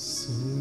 soon.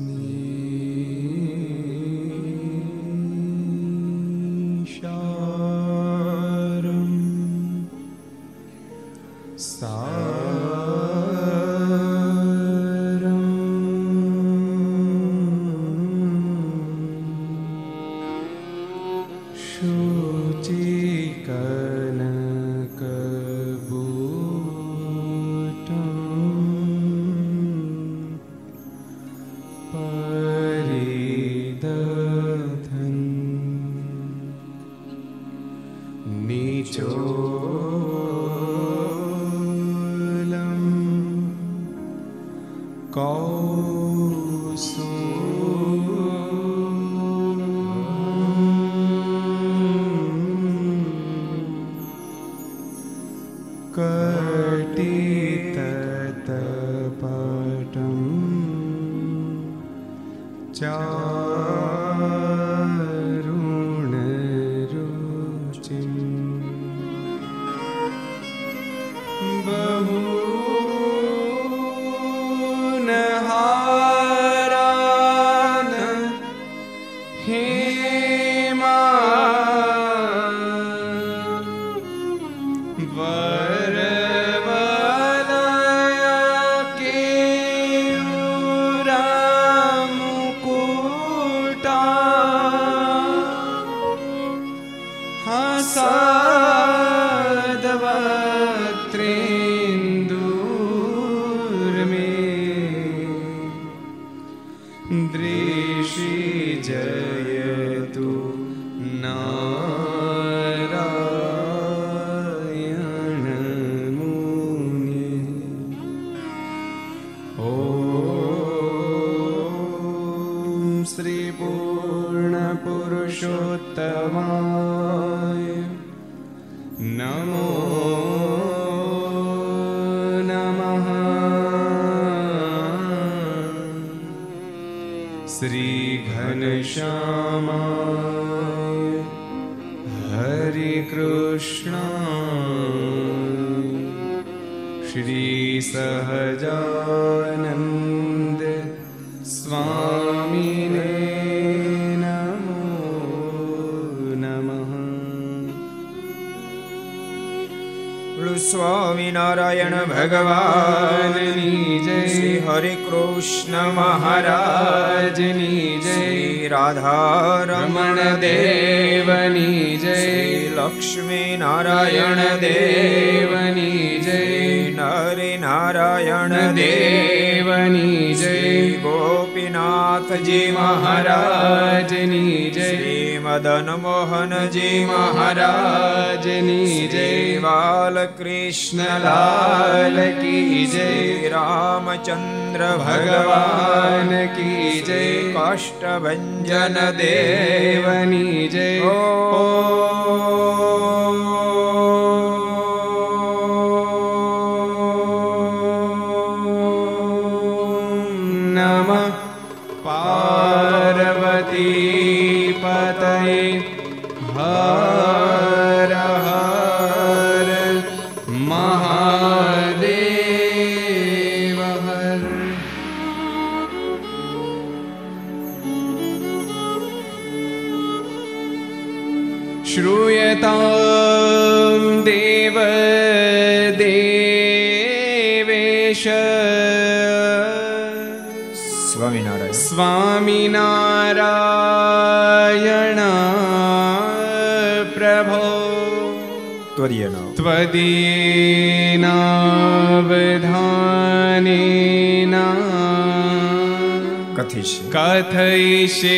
Krishna લાલ કી જય રામચંદ્ર ભગવાન કી જય કાષ્ટભન દેવની જય ઓ श्रूयतां देव देवेश स्वामिनारायण स्वामिनारायण प्रभो त्वदीयन त्वदीयनावधानेन कथयिष्ये कथयिष्ये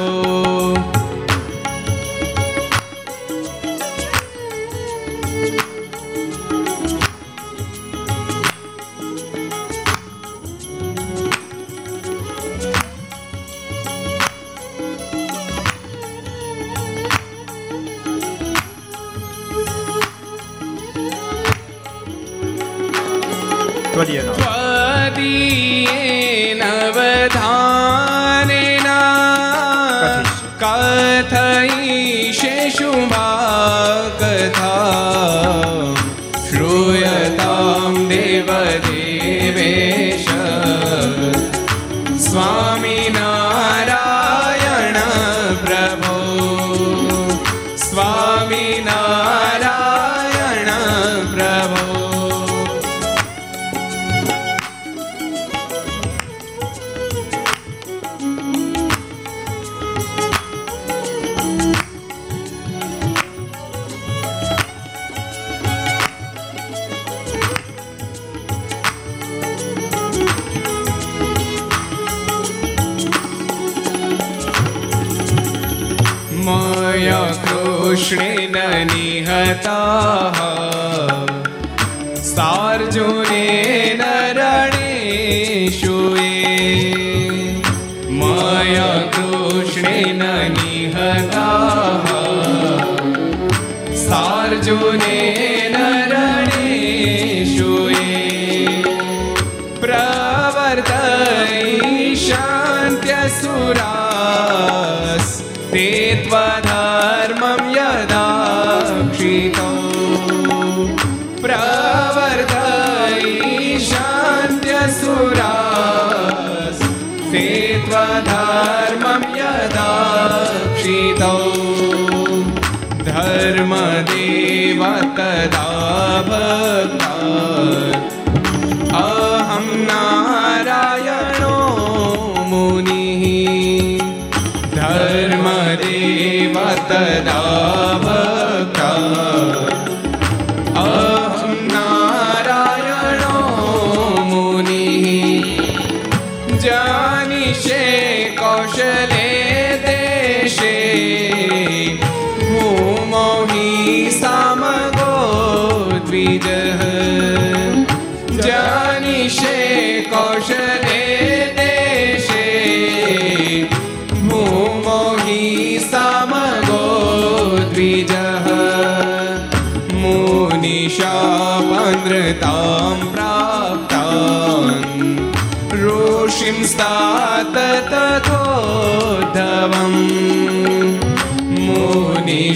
કૃષ્ણેન નિહતા સાર્જુને નરણેશુએ મય કૃષ્ણેન નિહતા સાર્જુને નરણેશુએ પ્રવર્તય શાંત્યસુરા તે ત્વના धर्मदेव तदा भक्तात् अहं नारायणो मुनिः धर्मदेव तदा भक्ता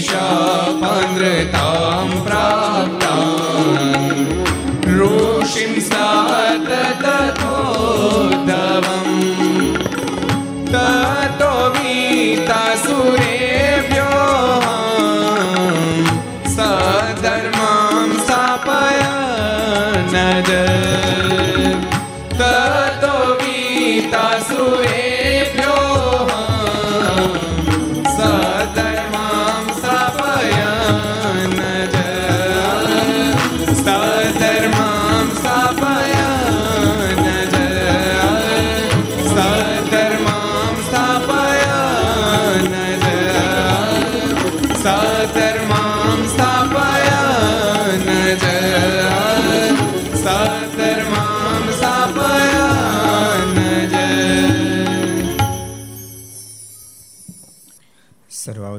मुनिशापनृतां प्राप्तान् ऋषिं स्तात तथोद्धवम्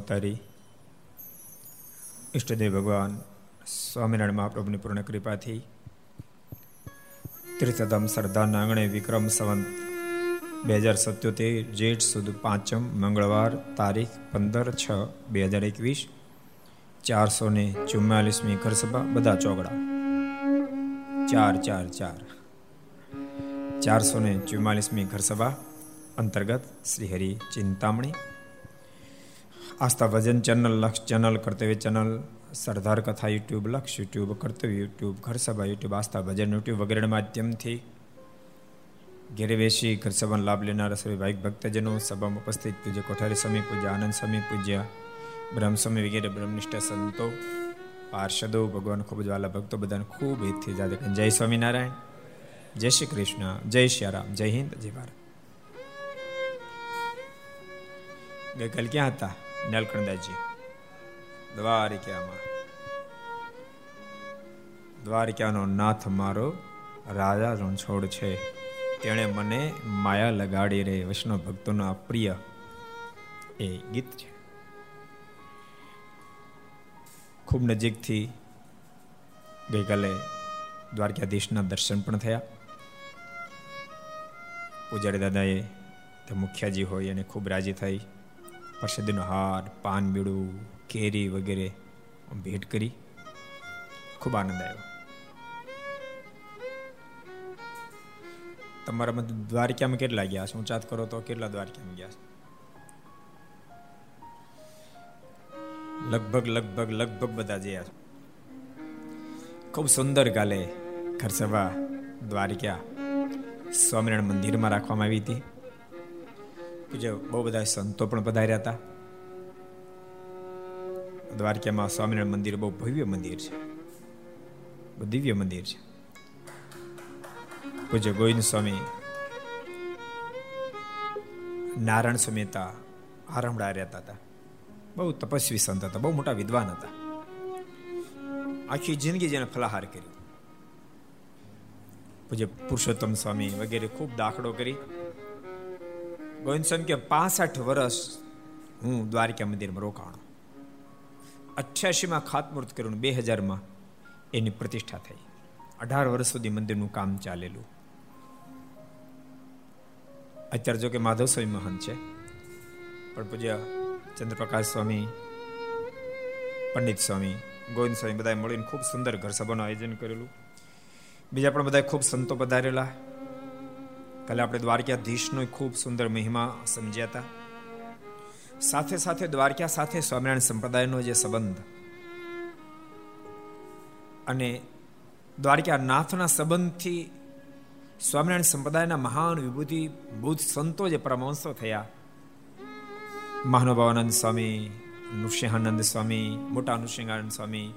સર્વાવતારી ઈષ્ટદેવ ભગવાન સ્વામિનારાયણ મહાપ્રભુની પૂર્ણ કૃપાથી તીર્થધામ સરદારના આંગણે વિક્રમ સંવંત બે હજાર સત્યોતેર જેઠ સુદ પાંચમ મંગળવાર તારીખ પંદર છ બે હજાર એકવીસ ચારસો ને ચુમ્માલીસમી ઘરસભા બધા ચોગડા. ચાર ચાર ચાર. ચારસો ને ચુમ્માલીસમી ઘરસભા અંતર્ગત Shri Hari Chintamani Aastha Bhajan channel Laksh channel Kartavya channel Sardar Katha YouTube Laksh YouTube Kartavya YouTube ઘર સભા યુટ્યુબ આસ્થા ભજન યુટ્યુબ વગેરેના માધ્યમથી ઘેરે બેસી ઘર સભાનો લાભ લેનારા સભ્ય ભાઈક ભક્તજનો સભામાં ઉપસ્થિત પૂજ્ય કોઠારી સ્વામી પૂજ્ય આનંદ સ્વામી પૂજ્ય બ્રહ્મ સ્વામી વગેરે બ્રહ્મનિષ્ઠ સંતો પાર્ષદો ભગવાન ખૂબ જ વાલા ભક્તો બધાને ખૂબ હિતથી જાદે જય સ્વામિનારાયણ જય શ્રી કૃષ્ણ જય શ્રી રામ જય હિન્દ જય ભારત ગઈકાલ ક્યાં હતા નીલકંઠદાસજી દ્વારિકામાં દ્વારિકાનો નાથ મારો રાજા રણછોડ છે તેણે મને માયા લગાડી રે વૈષ્ણવ ભક્તોનો પ્રિય એ ગીત છે. ખૂબ નજીકથી ગઈકાલે દ્વારકાધીશના દર્શન પણ થયા. પૂજારી દાદાએ તે મુખ્યાજી હોય એને ખૂબ રાજી થઈ. પ્રસિદ્ધનો હાર પાનબીડું કેરી વગેરે ભેટ કરી ખૂબ આનંદ આવ્યો. તમારા દ્વારકામાં કેટલા ગયા છે? ઊંચાત કરો તો કેટલા દ્વારકામાં ગયા લગભગ લગભગ લગભગ બધા જયા ખૂબ સુંદર ગાલે ઘર સભા દ્વારકા સ્વામિનારાયણ મંદિરમાં રાખવામાં આવી હતી. પૂજ્ય બહુ બધા સંતો પણ પધાર્યા હતા. દ્વારકામાં સ્વામિનારાયણ મંદિર બહુ ભવ્ય મંદિર છે. બહુ દિવ્ય મંદિર છે. પૂજ્ય ગોવિંદ સ્વામી, નારાયણ સમેતા આરમડા રહેતા હતા. બહુ તપસ્વી સંત હતા, બહુ મોટા વિદ્વાન હતા. આખી જિંદગી જેને ફલાહાર કર્યો. પૂજ્ય પુરુષોત્તમ સ્વામી વગેરે ખૂબ દાખલો કરી ગોવિંદ સ્વામી કે પાસઠ વર્ષ હું દ્વારકા મંદિરમાં રોકાણો. અઠ્યાસીમાં ખાતમુહૂર્ત કર્યું બે હજારમાં એની પ્રતિષ્ઠા થઈ. અઢાર વર્ષ સુધી મંદિરનું કામ ચાલેલું. અત્યારે જો કે માધવ સ્વામી મહંત છે. પણ પૂજ્ય ચંદ્રપ્રકાશ સ્વામી, પંડિત સ્વામી, ગોવિંદ સ્વામી બધા મળીને ખૂબ સુંદર ઘર સભાનું આયોજન કરેલું. બીજા પણ બધા ખૂબ સંતો પધારેલા. કાલે આપણે દ્વારકાધીશનો ખૂબ સુંદર મહિમા સમજ્યા હતા. સાથે સાથે દ્વારકા સાથે સ્વામિનારાયણ સંપ્રદાયનો જે સંબંધ અને દ્વારકા નાથના સંબંધથી સ્વામિનારાયણ સંપ્રદાયના મહાન વિભૂતિ બુદ્ધ સંતો જે પરમહંસો થયા. મહાનુભાવાનંદ સ્વામી, નૃસિંહાનંદ સ્વામી, મોટા નૃસિંહાનંદ સ્વામી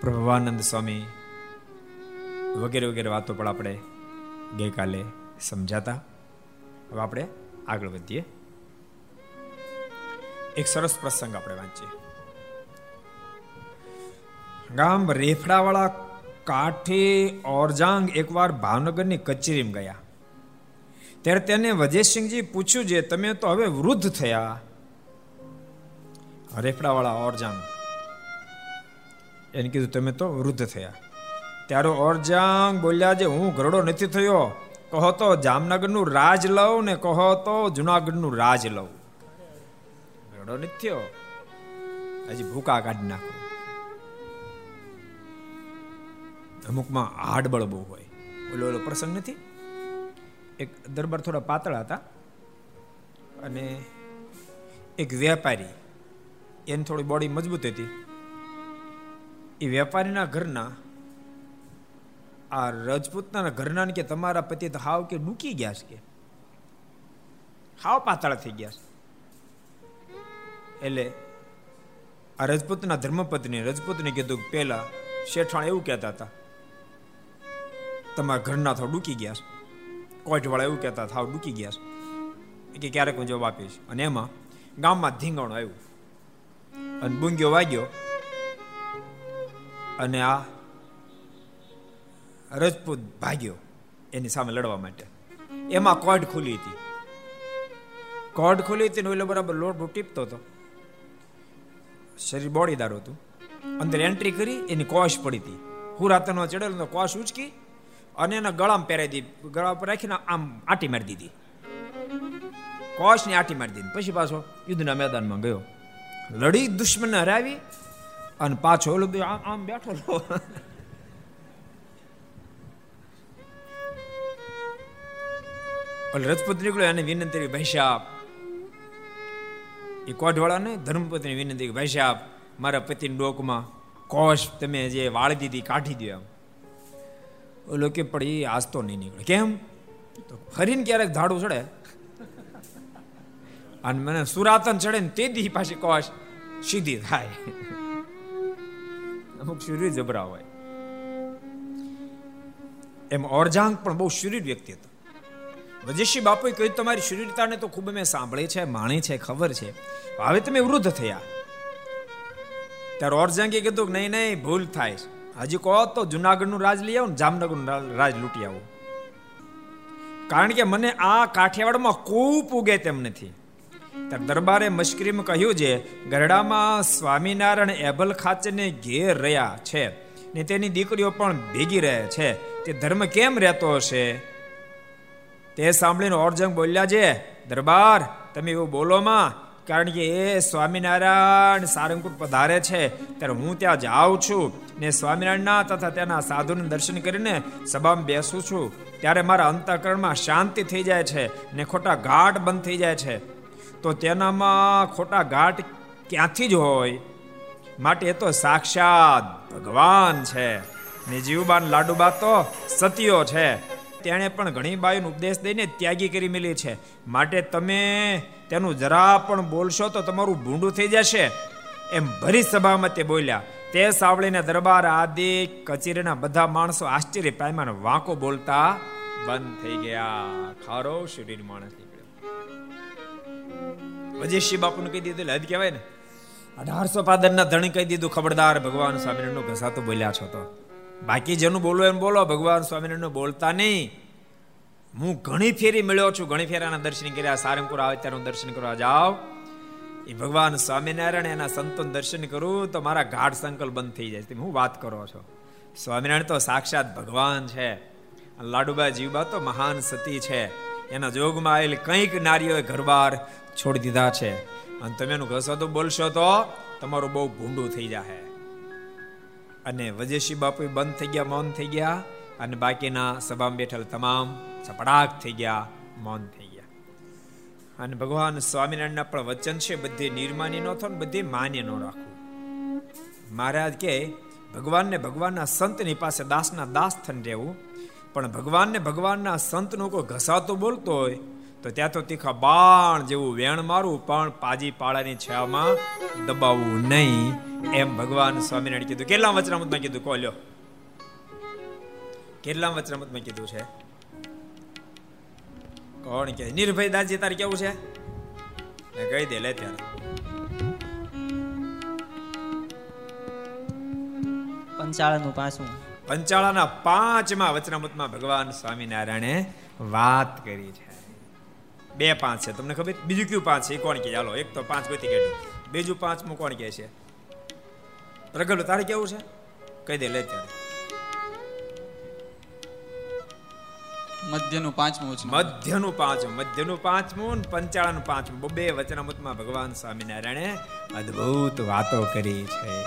પ્રભવાનંદ સ્વામી વગેરે વગેરે વાતો પણ આપણે ગઈકાલે સમજાતા. હવે આપણે આગળ વધીએ. એક સરસ પ્રસંગ આપણે વાંચીએ. ગામ રેફડાવાળા કાઠે ઓરજાંગ એકવાર ભાવનગરની કચેરીમાં ગયા. ત્યારે તેને વજયસિંહજી પૂછ્યું છે તમે તો હવે વૃદ્ધ થયા. રેફડાવાળા ઓરજાંગ એને કીધું, તમે તો વૃદ્ધ થયા. ત્યારે ઓરજાંગ બોલ્યા જે, હું ઘરડો નથી થયો. કહો તો, જામનગરનું રાજ લઉં ને કહો તો, જુનાગઢનું રાજ લઉં. ઘરડો નથી થયો. હજી ભૂકા કાઢી નાખો. અમુકમાં હાડબળ બહુ હોય. ઓલો ઓલો પ્રસંગ નથી? એક દરબાર થોડા પાતળા હતા અને એક વેપારી, એની થોડી બોડી મજબૂત હતી. એ વેપારીના ઘરના આ રજપૂતના ઘરના કે તમારા પતિ તો હાવ કે ડૂકી ગયા છે કે. હાવ પાતળા થઈ ગયા છે. એટલે આ રજપૂતના ધર્મપત્ની રજપૂતને કીધું પહેલા શેઠાણ એવું કહેતા હતા, તમારા ઘરના થાવ ડૂકી ગયા છે. કોઈટવાળા એવું કહેતા થાવ ડૂકી ગયા છે. કે ક્યારેક હું જવાબ આપીશ. અને એમાં ગામમાં ધીંગાણું આવ્યું. અને બુંગ્યો વાગ્યો. અને આ રજપૂત ભાગ્યો એની સામે લડવા માટે. એમાં કોઢ ખુલી હતી. કોઢ ખુલી હતી એટલે બરાબર લોટ ટીપતો હતો. શરીર બોડીદાર હતું. અંદર એન્ટ્રી કરી એની કોશ પડી હતી. હુરાતનો ચડેલો કોશ ઉચકી અને એના ગળામાં પહેરાઈ દીધી ગળા પર રાખીને આમ આટી મારી દીધી. કોશની આટી મારી દીધી. પછી પાછો યુદ્ધના મેદાનમાં ગયો. લડી દુશ્મનને હરાવી અને પાછો ઓલું આમ બેઠો લો ઓલ રજપૂત નીકળ્યો એને વિનંતી કરી, ભાઈ સાહેબ એ કોઢવાળાને ધર્મપતિની વિનંતી કરી, ભાઈ સાહેબ, મારા પતિની ડોકમાં કોશ તમે જે વાળી દીધી, કાઢી દો એમ. ઓલો કે, પણ એ આજ તો નહીં નીકળે. કેમ? તો ફરીને ક્યારેક ધાડું ચડે. અને મને સુરાતન ચડે ને તે દી પાછી કોશ સીધી થાય. અમુક શરીર જબરા હોય. એમ ઓરજાંગ પણ બહુ શરીર વ્યક્તિ હતો. વજેશી બાપુએ કહ્યું, તમારી શરીરતાને તો ખૂબ મેં સાંભળી છે, માણી છે, ખબર છે. હવે તમે વૃદ્ધ થયા. ત્યારે ઓરજાંગે કીધું કે નહીં નહીં, ભૂલ થાય હજી કહો તો જુનાગઢનું રાજ લઈ આવો ને જામનગરનું રાજ લૂંટી આવો. કારણ કે મને આ કાઠિયાવાડમાં કૂપ ઉગે તેમ નથી. ત્યારે દરબારે મશ્કરીમાં કહ્યું છે, ગરડામાં સ્વામિનારાયણ એબલ ખાચરને ઘેર રહ્યા છે ને તેની દીકરીઓ પણ ભેગી રહે છે. તે ધર્મ કેમ રહેતો હશે? તે સાંભળીને ઓરજંગ બોલ્યા છે, દરબાર, તમે એવું બોલો માં, કારણ કે એ સ્વામિનારાયણ સારંગપુર પધારે છે. ત્યારે હું ત્યાં જાઉં છું ને સ્વામિનારાયણના તથા તેના સાધુને દર્શન કરીને સભામાં બેસું છું. ત્યારે મારા અંતઃકરણમાં શાંતિ થઈ જાય છે ને ખોટા ઘાટ બંધ થઈ જાય છે. તો તેનામાં ખોટા ઘાટ ક્યાંથી જ હોય? માટે એ તો સાક્ષાત ભગવાન છે ને જીવબાન લાડુબા તો સતીઓ છે. તેણે પણ ઘણી બાયુનો ઉપદેશ દઈને ત્યાગી કરી મેલી છે. માટે તમે તેનું જરા પણ બોલશો તો તમારું ભૂંડું થઈ જશે. એમ ભરી સભામાં તે બોલ્યા. તે સાંભળીને દરબાર આદિ કચેરીના બધા માણસો આશ્ચર્ય પામ્યા વાંકો બોલતા બંધ થઈ ગયા. ખારો શરીર માણસ નીકળ્યો. વજેશી બાપુને કહી દીધું હદ કહેવાય ને. અઢારસો પાદરના ધણી કહી દીધું, ખબરદાર ભગવાન સ્વામિનારાયણ ઘસાતું બોલ્યા છો તો. બાકી જેનું બોલો એમ બોલો, ભગવાન સ્વામિનારાયણ બોલતા નહીં. હું ઘણી ફેરી મળ્યો છું, ઘણી ફેરાના દર્શન કર્યા, સારંગપુર આવે ત્યારે દર્શન કરવા જાઉં એ ભગવાન સ્વામિનારાયણ એના સંતો દર્શન કરું તો મારા ગાઢ સંકલ્પ બંધ થઈ જાય. હું વાત કરો છો? સ્વામિનારાયણ તો સાક્ષાત ભગવાન છે. લાડુબા જીવબા તો મહાન સતી છે. એના જોગમાં આવેલ કંઈક નારીઓએ ઘરબાર છોડી દીધા છે. અને તમે એનું ઘસો તો બોલશો તો તમારું બહુ ભૂંડું થઈ જાય અને વજેશી બાપુ બંધ થઈ ગયા, મૌન થઈ ગયા અને બાકીના સભામાં બેઠેલ તમામ સપડાક થઈ ગયા, મૌન થઈ ગયા. અને ભગવાન સ્વામિનારાયણના પણ વચન છે, બધી નિર્માની નો થો ને બધી માન્ય નો રાખવું. મહારાજ કે ભગવાનને ભગવાનના સંતની પાસે દાસના દાસ થઈને રહેવું, પણ ભગવાનને ભગવાનના સંતનો કોઈ ઘસાતો બોલતો હોય તો ત્યાં તો તીખા બાણ જેવું વેણ મારું પણ પાજી પાળાની છામાં દબાવવું નહીં એમ ભગવાન સ્વામિનારાયણ કીધું. કેટલા વચનામૃતમાં કીધું? કોલ્યો કેટલા વચનામૃતમાં કીધું છે? કોણ કે? નિર્ભય દાસજી તારે કેવું છે? મેં કહી દે લે ત્યારે. પંચાળાનું પાછું પંચાળાના પાંચમા વચનામૃતમાં ભગવાન સ્વામિનારાયણે વાત કરી છે. બે પાંચ છે. તમને ખબર? બીજું કયું પાંચ છે? કોણ કે ચાલો એક તો પાંચ ગોતી કાઢ્યું બીજું પાંચમું કોણ કે છે? પ્રગટ તારે કેવું છે? કહી દે લે ત્યારે મધ્યનું પાંચમું વચન. મધ્યનું પાંચમું મધ્યનું પાંચમું ને પંચાળાનું પાંચમું. બબે વચનામૃતમાં ભગવાન સ્વામિનારાયણે અદ્ભુત વાતો કરી છે.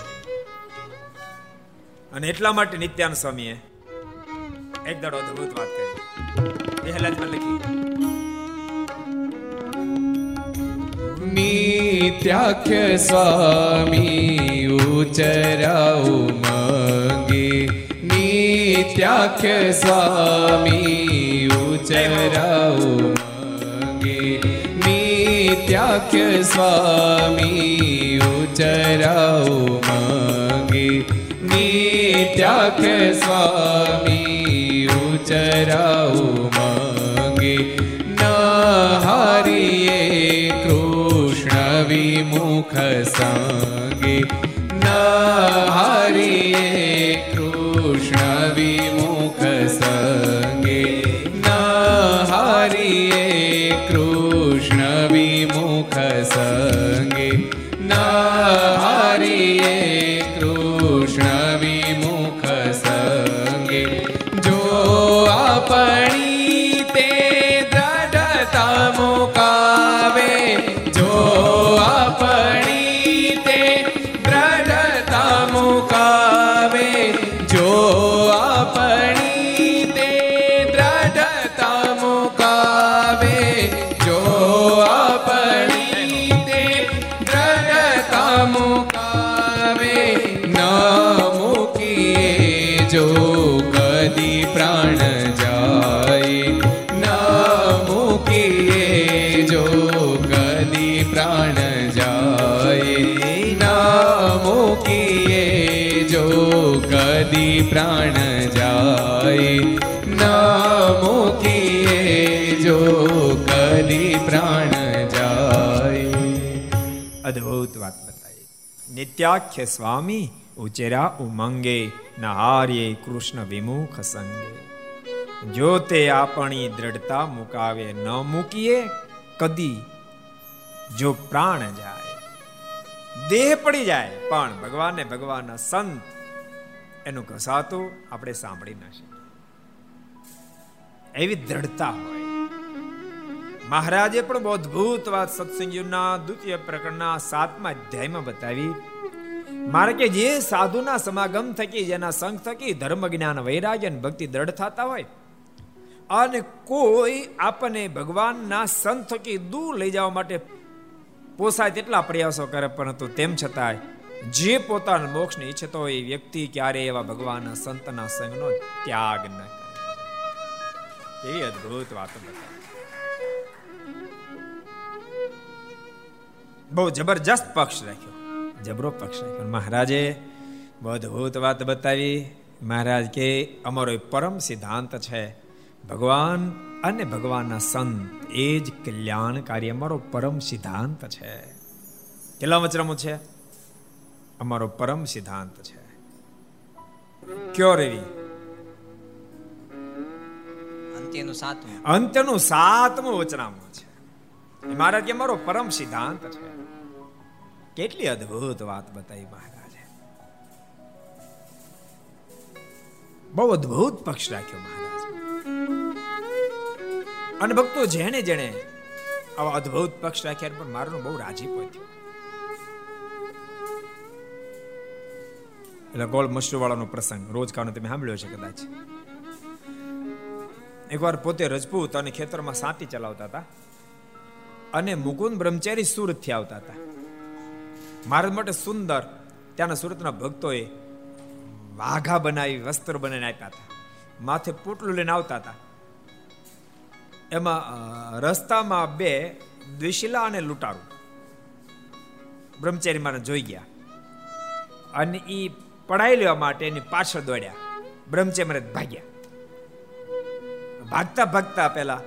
અને એટલા માટે નિત્યાન સ્વામીએ એક દાડો અદ્ભુત વાત કરી. પહેલા જ લખી. નિત્યાખ્ય સ્વામી ઉચરાઉ મંગે. નિત્યાખ્ય સ્વામી ઉચરાઉ મંગે. નિત્યાખ્ય સ્વામી ઉચરાઉ મંગે. નિત્યાખ્ય સ્વામી ઉચરાઉ વિમુખ સંગે ન હારીએ કદી પ્રાણ જાય ન મૂકીએ જો કદી પ્રાણ જાય અદ્ભુત વાત બતાવી નિત્યાખ્ય સ્વામી ઉચેરા ઉમંગે નહાર્ય કૃષ્ણ વિમુખ સંગે જો તે આપણી દ્રઢતા મુકાવે ન મૂકીએ કદી જો પ્રાણ જાય દેહ પડી જાય, પણ ભગવાનને ભગવાનના સંત એનું ઘસાતું આપણે સાંભળી ના શકીએ. એવી દ્રઢતા હોય. મહારાજે પણ અદભુત વાત સત્સંગીઓના દ્વિતીય પ્રકરણના સાતમા અધ્યાયમાં બતાવી. મારે કે જે સાધુના સમાગમ થકી, જેના સંઘ થકી ધર્મ, જ્ઞાન, વૈરાગ્ય અને ભક્તિ દ્રઢ થતા હોય, અને કોઈ આપણને ભગવાનના સંત થકી દૂર લઈ જવા માટે પોસાય તેટલા પ્રયાસો કરે, પરંતુ તેમ છતાંય જે પોતાના મોક્ષને ઈચ્છતો એ વ્યક્તિ ક્યારે એવા ભગવાનના સંતના સંગનો ત્યાગ ન કરે. એવી અદ્ભુત વાત બહુ જબરજસ્ત પક્ષ રાખ્યો. જબરો પક્ષ રાખ્યો. મહારાજે અદ્ભુત વાત બતાવી. મહારાજ કે, અમારો પરમ સિદ્ધાંત છે, ભગવાન અને ભગવાનના સંત, એ જ કલ્યાણકારી અમારો પરમ સિદ્ધાંત છે. કેટલા વચરામો છે? અમારો પરમ સિદ્ધાંત છે. કયો રેવી અંત્યનું સાતમું. અંત્યનું સાતમું વચનામું છે. મહારાજ કે અમારો પરમ સિદ્ધાંત છે. કેટલી અદ્ભુત વાત બતાવી મહારાજે. બહુ અદ્ભુત પક્ષ રાખ્યો મહારાજ. અને ભક્તો જેણે જેણે આવા અદ્ભુત પક્ષ રાખ્યા પણ મારો બહુ રાજી થયો. એટલે ગોળ મશરૂ વાળાનો પ્રસંગ. રોજ કાનો તમે સાંભળ્યો છે કદાચ. એકવાર પોતે રજપૂત અને ખેતરમાં સાતી ચલાવતા હતા અને મુકુંદ બ્રહ્મચારી સુરતથી આવતા હતા. મારા માટે સુંદર, ત્યાંના સુરતના ભક્તોએ વાઘા બનાવી, વસ્ત્ર બનાવીને આપ્યા હતા. માથે પોટલું લઈને આવતા હતા. એમાં રસ્તામાં બે દ્વિશીલા અને લૂંટારું. બ્રહ્મચારી મારે જોઈ ગયા. અને એ પડાઈ લેવા માટે એની પાછળ દોડ્યા. બ્રહ્મચારી મારે ભાગ્યા. ભાગતા ભાગતા પેલા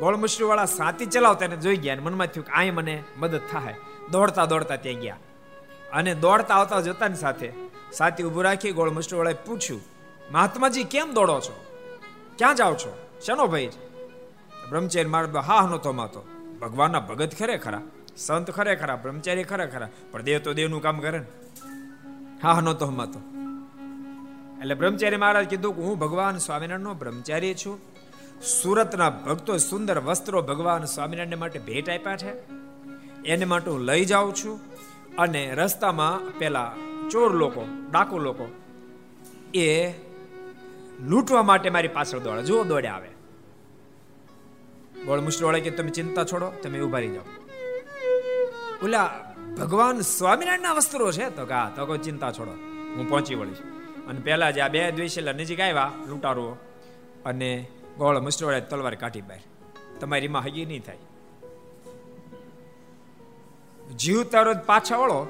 ગોળમુશ્રી વાળા સાથી ચલાવતા એને જોઈ ગયા મનમાં થયું કે આ મને મદદ થાય. દોડતા દોડતા ત્યાં ગયા. અને દોડતા આવતા જતાની સાથે સાથી ઊભું રાખી ગોળમુશ્રી વાળાએ પૂછ્યું, મહાત્માજી, કેમ દોડો છો? ક્યાં જાઓ છો? શેનો ભાઈ છે? બ્રહ્મચારી મારા હા નતો માતો ભગવાનના ભગત ખરે ખરા સંત ખરે ખરા બ્રહ્મચારી ખરે ખરા પણ દેવ તો દેવનું કામ કરે ને. હા નહોતો હમાતો. એટલે બ્રહ્મચારી મહારાજ કીધું કે હું ભગવાન સ્વામિનારાયણનો બ્રહ્મચારી છું. સુરતના ભક્તો સુંદર વસ્ત્રો ભગવાન સ્વામિનારાયણ માટે ભેટ આપ્યા છે. એને માટે હું લઈ જાઉં છું. અને રસ્તામાં પેલા ચોર લોકો, ડાકુ લોકો, એ લૂંટવા માટે મારી પાછળ દોડે. જુઓ દોડે આવે. ગોળ મુશ્રી કે તમે ચિંતા છોડો, તમે ઊભા રહી જાઓ. ઓલા ભગવાન સ્વામિનારાયણના વસ્ત્રો છે. તો કા, તો કોઈ ચિંતા છોડો. હું પહોંચી વળીશ. અને પહેલા જે આ બે દ્વેષેલા નજીક આવ્યા લૂંટારો અને ગોળ મુશ્રી તલવાર કાઢી બહાર તમારી માં હગી નહીં થાય. જીવ તારો પાછા વળો.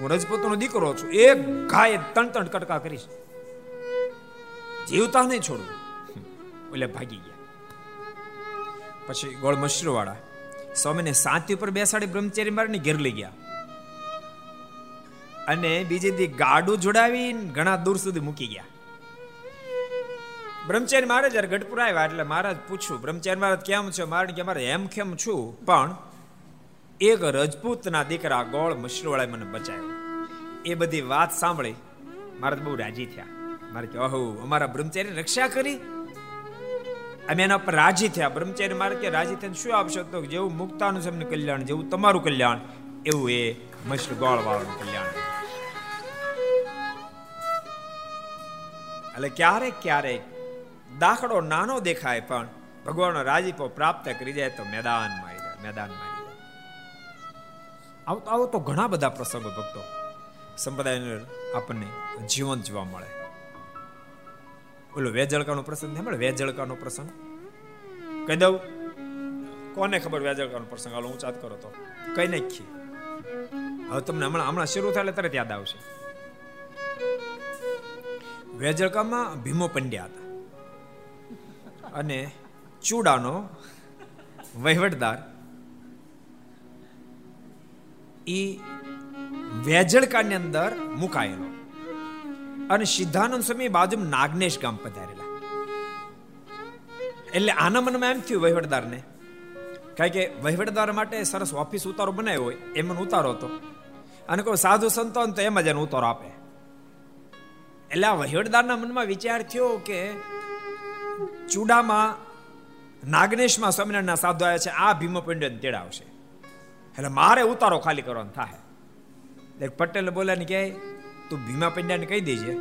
હું રજપૂતનો દીકરો છું. એક ગાય ત્રણ ત્રણ કટકા કરીશ. જીવતા નહીં છોડું. એટલે ભાગી ગયા. પછી ગોળ મશરૂ વાળા સ્વામીને સાતી ઉપર બેસાડી બ્રહ્મચારી મારીને ઘેર લઈ ગયા. અને બીજેથી ગાડું જોડાવી ઘણા દૂર સુધી મૂકી ગયા. બ્રહ્મચારી મહારાજ જયારે ગઢપુર આવ્યા એટલે મહારાજ પૂછ્યું બ્રહ્મચારી મહારાજ, કેમ છે? મારે કે મારે એમ કેમ છું, પણ એક રજપૂતના દીકરા ગોળ મશરૂવાળાએ મને બચાવ્યો. એ બધી વાત સાંભળી મહારાજ બહુ રાજી થયા. મારે કે અહો અમારા બ્રહ્મચારી રક્ષા કરી? અમે એના પર રાજી થયા. બ્રહ્મચારી મારે કે, રાજી થઈને શું આપશો? તો જેવું મુક્તાનું છે કલ્યાણ, જેવું તમારું કલ્યાણ, એવું એ મશરૂ ગોળ વાળાનું કલ્યાણ. એટલે ક્યારેક ક્યારેક દાખલો નાનો દેખાય પણ ભગવાનનો રાજીપો પ્રાપ્ત કરી જાય તો મેદાનમાં આવી જાય, મેદાનમાં આવી જાય. આવો આવો તો ઘણા બધા પ્રસંગો ભક્તો સંપ્રદાય આપણને જીવન જોવા મળે. ઓલો વેજળકાનો પ્રસંગ સાંભળે વેજળકાનો પ્રસંગ? કહી દઉં, કોને ખબર વેજળકાનો પ્રસંગ? હાલો, હું ચાત કરો તો. કઈ નાખીએ. હવે તમને હમણાં હમણાં શરૂ થાય તરત યાદ આવશે. વેજળકામાં ભીમો પંડ્યા હતા. અને ચૂડાનો વહીવટદાર. એ વેજળકાની અંદર મુકાયેલો. અને સિદ્ધાનંદ સ્વામી બાજુ નાગનેશ ગામ પધારેલા. એટલે આના મનમાં એમ થયું વહીવટદારને, કારણ કે વહીવટદાર માટે સરસ ઓફિસ ઉતારો બનાવ્યો હોય, એમ ઉતારો હતો. અને કોઈ સાધુ સંતો તો એમ જ એને ઉતારો આપે. એટલે આ વહીવટદારના મનમાં વિચાર થયો કે ચૂડામાં નાગનેશમાં સ્વામિનારાયણના સાધુ આવ્યા છે, આ ભીમ પંડિત તેડાવશે એટલે મારે ઉતારો ખાલી કરવાનો થાય એટલે પટેલ બોલ્યા ને કે, તું ભીમા પંડ્યાને કહી દેજે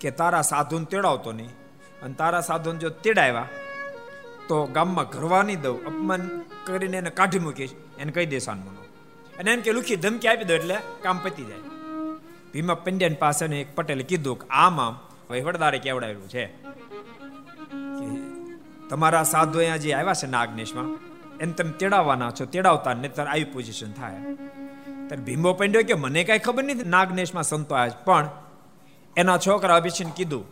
કે તારા સાધુને તેડાવતો નહીં. અને તારા સાધુને જો તેડાવ્યા, તો ગામમાં ઘરવા નહીં દઉં, અપમાન કરીને એને કાઢી મૂકીશ, એને કહી દે સાનમનો અને એમ કે, લુખી ધમકી આપી દો એટલે કામ પતી જાય. ભીમા પંડ્યાની પાસે એક પટેલે કીધું કે, આમ વહીવટદારે કેવડાવેલું છે? તમારા સાધુ અહીંયા જે આવ્યા છે નાગનેશમાં, એને તમે તેડાવવાના છો, તેડાવતા ને તાર આવી પોઝિશન થાય. ત્યારે ભીમો પંડ્યો કે, મને કાંઈ ખબર નથી નાગનેશમાં સંતો આવ્યા પણ એના છોકરા અભિષેન કીધું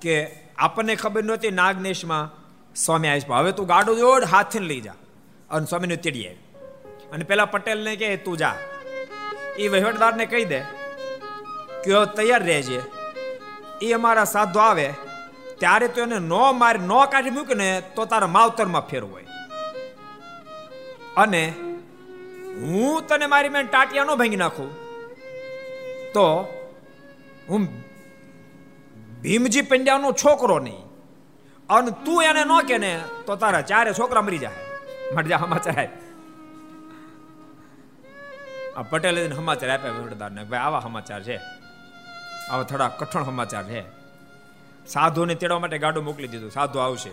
કે, આપણને ખબર નહોતી નાગનેશમાં સ્વામી આવી હવે તું ગાડું જોડ હાથથી લઈ જા. અને સ્વામીને તેડી આવી. અને પેલા પટેલને કે તું જા. એ વહીવટદારને કહી દે કે તૈયાર રહેજે. એ અમારા સાધુ આવે, ત્યારે તો એને નો મારી, નો કાઢી મૂકે ને તો તારા માવતરમાં ફેર હોય. અને હું તને મારી મેં ટાટિયા નો ભાંગી નાખું, તો હું ભીમજી પંડ્યાનો છોકરો નહીં. અને તું એને ન કે ને તો તારા ચારે છોકરા મરી જાય. માટે સમાચાર આ પટેલે સમાચાર આપ્યા વડદારને. ભાઈ, આવા સમાચાર છે. આવા થોડા કઠણ સમાચાર છે. સાધુને તેડવા માટે ગાડું મોકલી દીધું. સાધુ આવશે.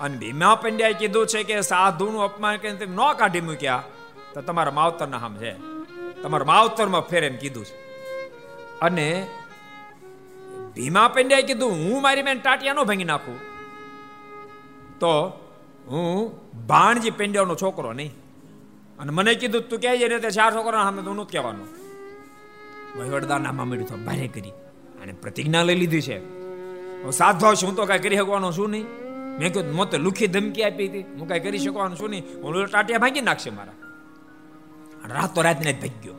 અને ભીમા પંડ્યાએ કીધું છે કે સાધુનું અપમાન કરીને તેમ ન કાઢી મૂક્યા, તો તમારા માવતરના નામ છે. તમારા માવતરમાં ફેર એમ કીધું છે. અને ભીમા પંડ્યાએ કીધું, હું મારી બેન ટાટિયા નો ભાંગી નાખું. તો હું ભાણજી પંડ્યાનો છોકરો નહીં. અને મને કીધું, તું કહે છે તે ચાર છોકરા સામે તો નથી કહેવાનું. વહીવટદાર નામા મળ્યું તો ભારે કરી અને પ્રતિજ્ઞા લઈ લીધી છે. સાધો છું તો કાંઈ કરી શકવાનો છું નહીં. મેં કીધું, મોતે લુખી ધમકી આપી હતી. હું કાંઈ કરી શકવાનું છું નહીં. હું ટાટિયા ભાંગી નાખશે મારા. રાતો રાતને જ ભાગ્યો.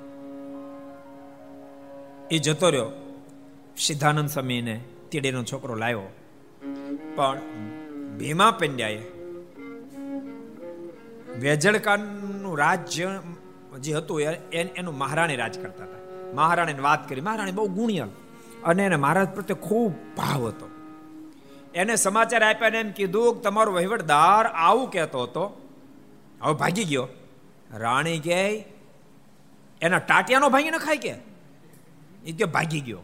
એ જતો રહ્યો. સિદ્ધાનંદ સ્વામીને તીડેનો છોકરો લાવ્યો. પણ ભીમા પંડ્યાએ વેજળકાનું રાજ્ય જે હતું એનું મહારાણી રાજ કરતા હતા. મહારાણીને વાત કરી. મહારાણી બહુ ગુણિયલ અને એને મહારાજ પ્રત્યે ખૂબ ભાવ હતો. એને સમાચાર આપ્યા ને એમ કીધું કે તમારો વહીવટદાર આવું કહેતો હતો. હવે ભાગી ગયો. રાણી કે એના ટાટિયાનો ભાંગી ન ખાય કે? એ કે, ભાગી ગયો.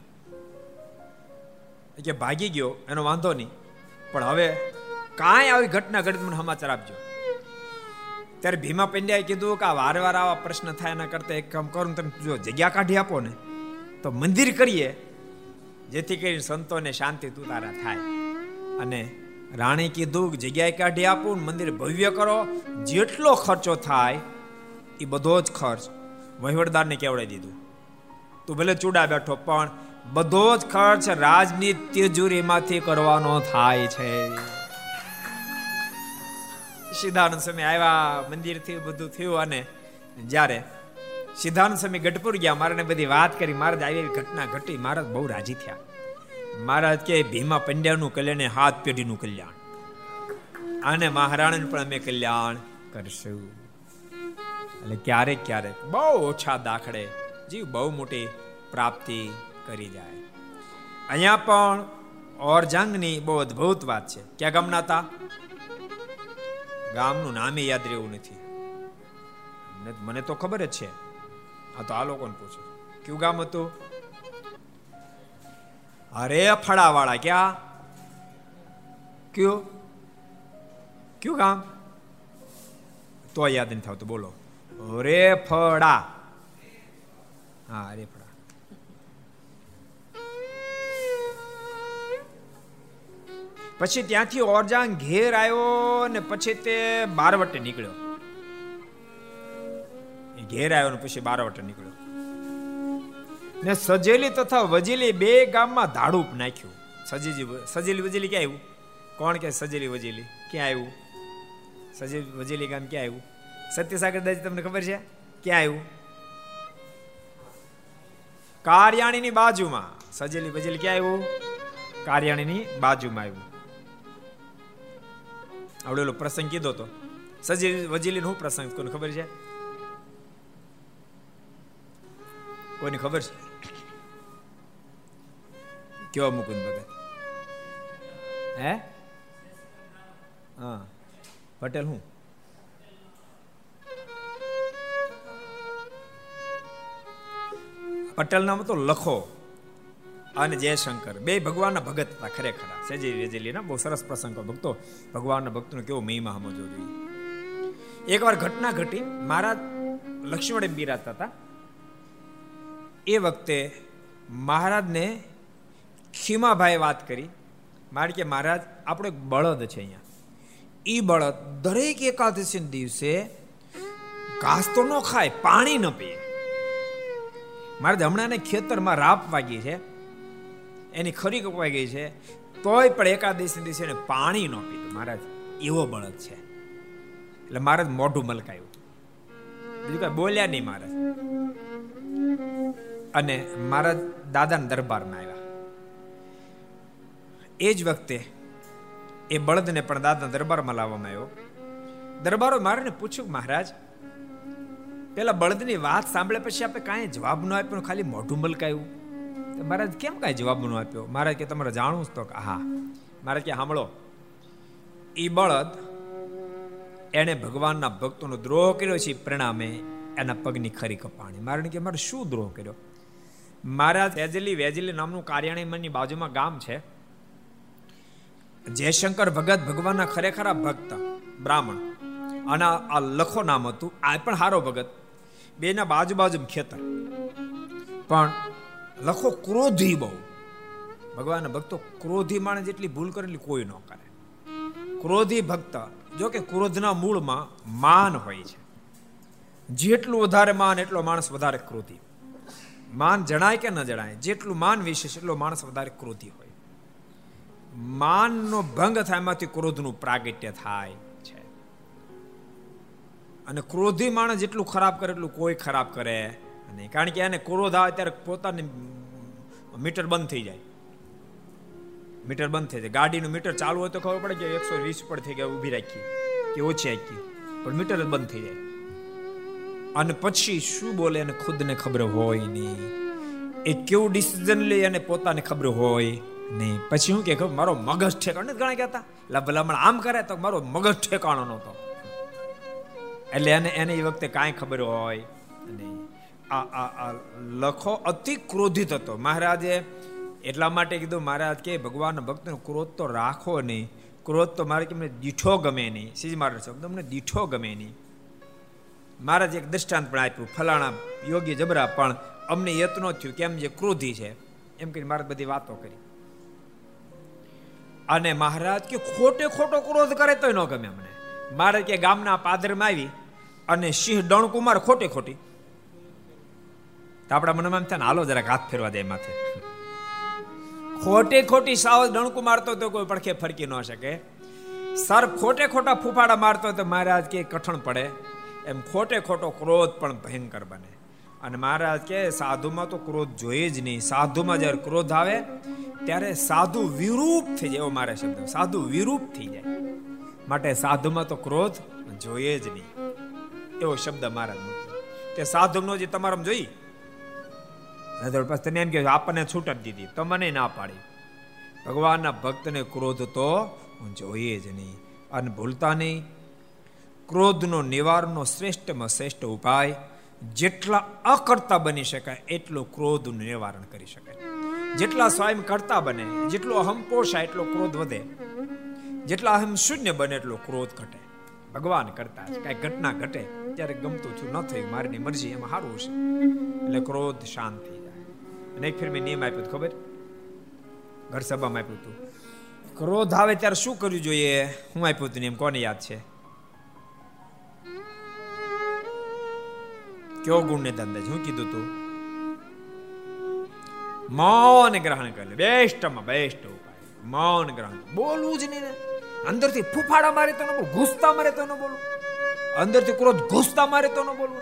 કે, ભાગી ગયો. એનો વાંધો નહીં. પણ હવે કાંઈ આવી ઘટના ઘડી મને સમાચાર આપજો. ત્યારે ભીમા પંડ્યાએ કીધું કે આ વાર વાર આવા પ્રશ્ન થાય એના કરતા એક કામ કરું તમે જો જગ્યા કાઢી આપો ને, તો મંદિર કરીએ, જેથી કરીને સંતોને શાંતિ તુતારા થાય. અને રાણી કીધું જગ્યાએ કાઢી આપું મંદિર ભવ્ય કરો, જેટલો ખર્ચો થાય એ બધો જ ખર્ચ વહીવટદારને કેવડાવી દીધું. તું ભલે ચૂડા બેઠો, પણ બધો જ ખર્ચ રાજની તિજોરીમાંથી કરવાનો થાય છે. સિદ્ધાનંદ સ્વામી આવ્યા, મંદિરથી બધું થયું અને જ્યારે સિદ્ધાનંદ સ્વામી ગઢપુર ગયા મારાને બધી વાત કરી. મહારાજ આવી ઘટના ઘટી. મહારાજ બહુ રાજી થયા. મહારાજ કે, ભીમા પંડ્યાનું કલ્યાણ હાથ પેઢીનું કલ્યાણ. અને મહારાણાનું પણ અમે કલ્યાણ કરશું. એટલે ક્યારેક ક્યારેક બહુ ઓછા દાખડે જીવ બહુ મોટી પ્રાપ્તિ કરી જાય. અહીંયા પણ ઓરજંગની બહુ અદભુત વાત છે. ક્યાં ગામના હતા? ગામનું નામે યાદ રહેવું નથી. મને તો ખબર જ છે. આ તો આ લોકોને પૂછો. કયું ગામ હતું? અરે ફળાવાળા ક્યાં? કયું? કયું ગામ? તો યાદ નથી થતું બોલો. રે ફળા. હા રે પછી ત્યાંથી ઓરજાંગ ઘેર આવ્યો ને પછી તે બારવટે નીકળ્યો. ઘેર આવ્યો ને પછી બારવટે નીકળ્યો. ને સજેલી તથા વજેલી બે ગામમાં ધાડુપ નાખ્યું. સજેલી સજેલી વજેલી ક્યાં આવ્યું કોણ કે સજેલી વજેલી? ક્યાં આવ્યું સજેલી વજેલી ગામ ક્યાં આવ્યું સત્યસાગર દાજી તમને ખબર છે? ક્યાં આવ્યું કારિયાણીની બાજુમાં. સજેલી વજેલી ક્યાં આવ્યું કારિયાણીની બાજુમાં આવ્યું આવડેલો પ્રસંગ કીધો તો. સજી વજીલી હું પ્રસંગ? કોને ખબર છે? કોઈને ખબર છે? કેવા મુકુંદ ભગત હે? હા. પટેલ હું? પટેલ નામ તો લખો. અને જયશંકર. બે ભગવાનના ભગત હતા ખરેખર. સેજી વેજેલીના બહુ સરસ પ્રસંગ. ભક્તો, ભગવાનના ભક્તનો કેવો મહિમા સમજવો જોઈએ. એકવાર ઘટના ઘટી. મહારાજ લક્ષ્મણે બિરાજતા હતા. એ વખતે મહારાજને ખીમાભાઈ વાત કરી. મારે કે, મહારાજ, આપણો એક બળદ છે અહીંયા. એ બળદ દરેક એકાદશી દિવસે ઘાસ તો ન ખાય, પાણી ન પીએ. મારે હમણાં ખેતરમાં રાપ વાગી છે. એની ખરી કપાઈ ગઈ છે? તોય પણ એકાદશી દિવસે એને પાણી ન પીધું. મહારાજ, એવો બળદ છે. એટલે મહારાજ મોઢું મલકાયું. બીજું કઈ બોલ્યા નહીં મહારાજ. અને મારા દાદાના દરબારમાં આવ્યા. એ જ વખતે એ બળદને પણ દાદા દરબારમાં લાવવામાં આવ્યો. દરબારો મારે પૂછ્યું, મહારાજ, પેલા બળદની વાત સાંભળે પછી આપણે કાંઈ જવાબ ન આપ્યો? ખાલી મોઢું મલકાયું. મહારાજ કેમ કાંઈ જવાબ ન આપ્યો? મહારાજ કે, તમારે જાણવું તો હા. મહારાજ કે, સાંભળો. ઈ બળદ એણે ભગવાનના ભક્તોનો દ્રોહ કર્યો છે પરિણામે એના પગની ખરી કપાણી. મારે કે, મારે શું દ્રોહ કર્યો? મારા વેજલી વેજલી નામનું કાર્યાણી મનની બાજુમાં ગામ છે. જયશંકર ભગત ભગવાનના ખરેખર ભક્ત, બ્રાહ્મણ. અને આ લખો નામ હતું, આ પણ હારો ભગત. બેના બાજુ બાજુ ખેતર. પણ લખો ક્રોધી બહુ. ભગવાન ભક્તો ક્રોધી માણસ જેટલી ભૂલ કરે એટલી કોઈ ન કરે. ક્રોધી ભક્ત, જો કે ક્રોધના મૂળમાં માન હોય છે. જેટલું વધારે માન, એટલો માણસ વધારે ક્રોધી. માન જણાય કે ન જણાય, જેટલું માન વિશેષ એટલો માણસ વધારે ક્રોધી હોય. માનનો ભંગ થાય એમાંથી ક્રોધનું પ્રાગટ્ય થાય છે. અને ક્રોધી માણસ જેટલું ખરાબ કરે એટલું કોઈ ખરાબ કરે નહીં કારણ કે એને ક્રોધ આવે ત્યારે પોતાની મીટર બંધ થઈ જાય. મીટર બંધ થઈ જાય. ગાડીનું મીટર ચાલુ હોય તો ખબર પડે કે એકસો વીસ પર થઈ ગયા, ઊભી રાખી. કે ઓછી રાખી. પણ મીટર જ બંધ થઈ જાય. અને પછી શું બોલે એને ખુદને ખબર હોય નહીં. એ કેવું ડિસિઝન લે એને પોતાને ખબર હોય નહીં. પછી શું કે મારો મગજ ઠેકાણો ઘણા કહેતા? એટલે ભલામણ આમ કરે તો મારો મગજ ઠેકાણો નહોતો. એટલે એને એને એ વખતે કાંઈ ખબર હોય નહીં. આ આ આ લખો અતિ ક્રોધિત હતો. મહારાજે એટલા માટે કીધું, મહારાજ, કે ભગવાન ભક્તનો ક્રોધ તો રાખો નહીં. ક્રોધ તો મારે કે દીઠો ગમે નહીં. સીજ મારે શબ્દ તમને દીઠો ગમે નહીં. મહારાજ એક દ્રષ્ટાંત પણ આપ્યું, ફલાણા યોગ્ય જબરા, પણ અમને યત્નો થયું, કેમ જે ક્રોધી છે? એમ કરી મારે બધી વાતો કરી. અને મહારાજ કે, ખોટે ખોટો ક્રોધ કરે તો ન ગમે અમને. મારે કે, ગામના પાદરમાં આવી અને સિંહ ડણકુમાર ખોટે ખોટી તો આપણા મનમાં એમ થાય હાલો, જરાક હાથ ફેરવા દે માથે. ખોટે ખોટી સાવ ડણકુ મારતો તો કોઈ પડખે ફરકી ન શકે. સર ખોટે ખોટા ફૂફાડા મારતો તો મહારાજ કે કઠણ પડે. એમ ખોટે ખોટો ક્રોધ પણ ભયંકર બને. અને મહારાજ કે, સાધુમાં તો ક્રોધ જોઈએ જ નહીં. સાધુમાં જ્યારે ક્રોધ આવે, ત્યારે સાધુ વિરૂપ થઈ જાય. એવો મારે શબ્દ સાધુ વિરૂપ થઈ જાય. માટે સાધુમાં તો ક્રોધ જોઈએ જ નહીં. એવો શબ્દ મહારાજ તે સાધુનો જે તમારા જોઈ પછી તમે એમ કે આપણને છૂટ જ દીધી તમને ના પાડી. ભગવાનના ભક્તને ક્રોધ તો જોઈએ જ નહીં અને ભૂલતા નહીં. ક્રોધનો નિવારણનો શ્રેષ્ઠમાં શ્રેષ્ઠ ઉપાય, જેટલા અકર્તા બની શકાય, એટલું ક્રોધનું નિવારણ કરી શકાય. જેટલા સ્વયં કરતા બને, જેટલો અહમ પોષાય, એટલો ક્રોધ વધે. જેટલા અહમ શૂન્ય બને, એટલો ક્રોધ ઘટે. ભગવાન કરતા કઈ ઘટના ઘટે, ત્યારે ગમતું છું ન થયું, મારીની મરજી, એમાં સારું હશે. એટલે ક્રોધ શાંત. અને એક ફેર મેં નિયમ આપ્યો ખબર? ઘર સભામાં આપ્યું હતું. ક્રોધ આવે ત્યારે શું કરવું જોઈએ? હું આપ્યું હતું નિયમ, કોને યાદ છે? કયો ગુણ ને અંદાજ હું કીધું તું. મૌન ગ્રહણ કરે બેસ્ટમાં બેસ્ટ ઉપાય. મૌન ગ્રહણ. બોલવું જ નહીં અંદરથી ફૂફાડા મારે તો ન બોલું ઘૂસતા મારે તો ન બોલું અંદરથી ક્રોધ, ઘૂસતા મારે તો ન બોલવું.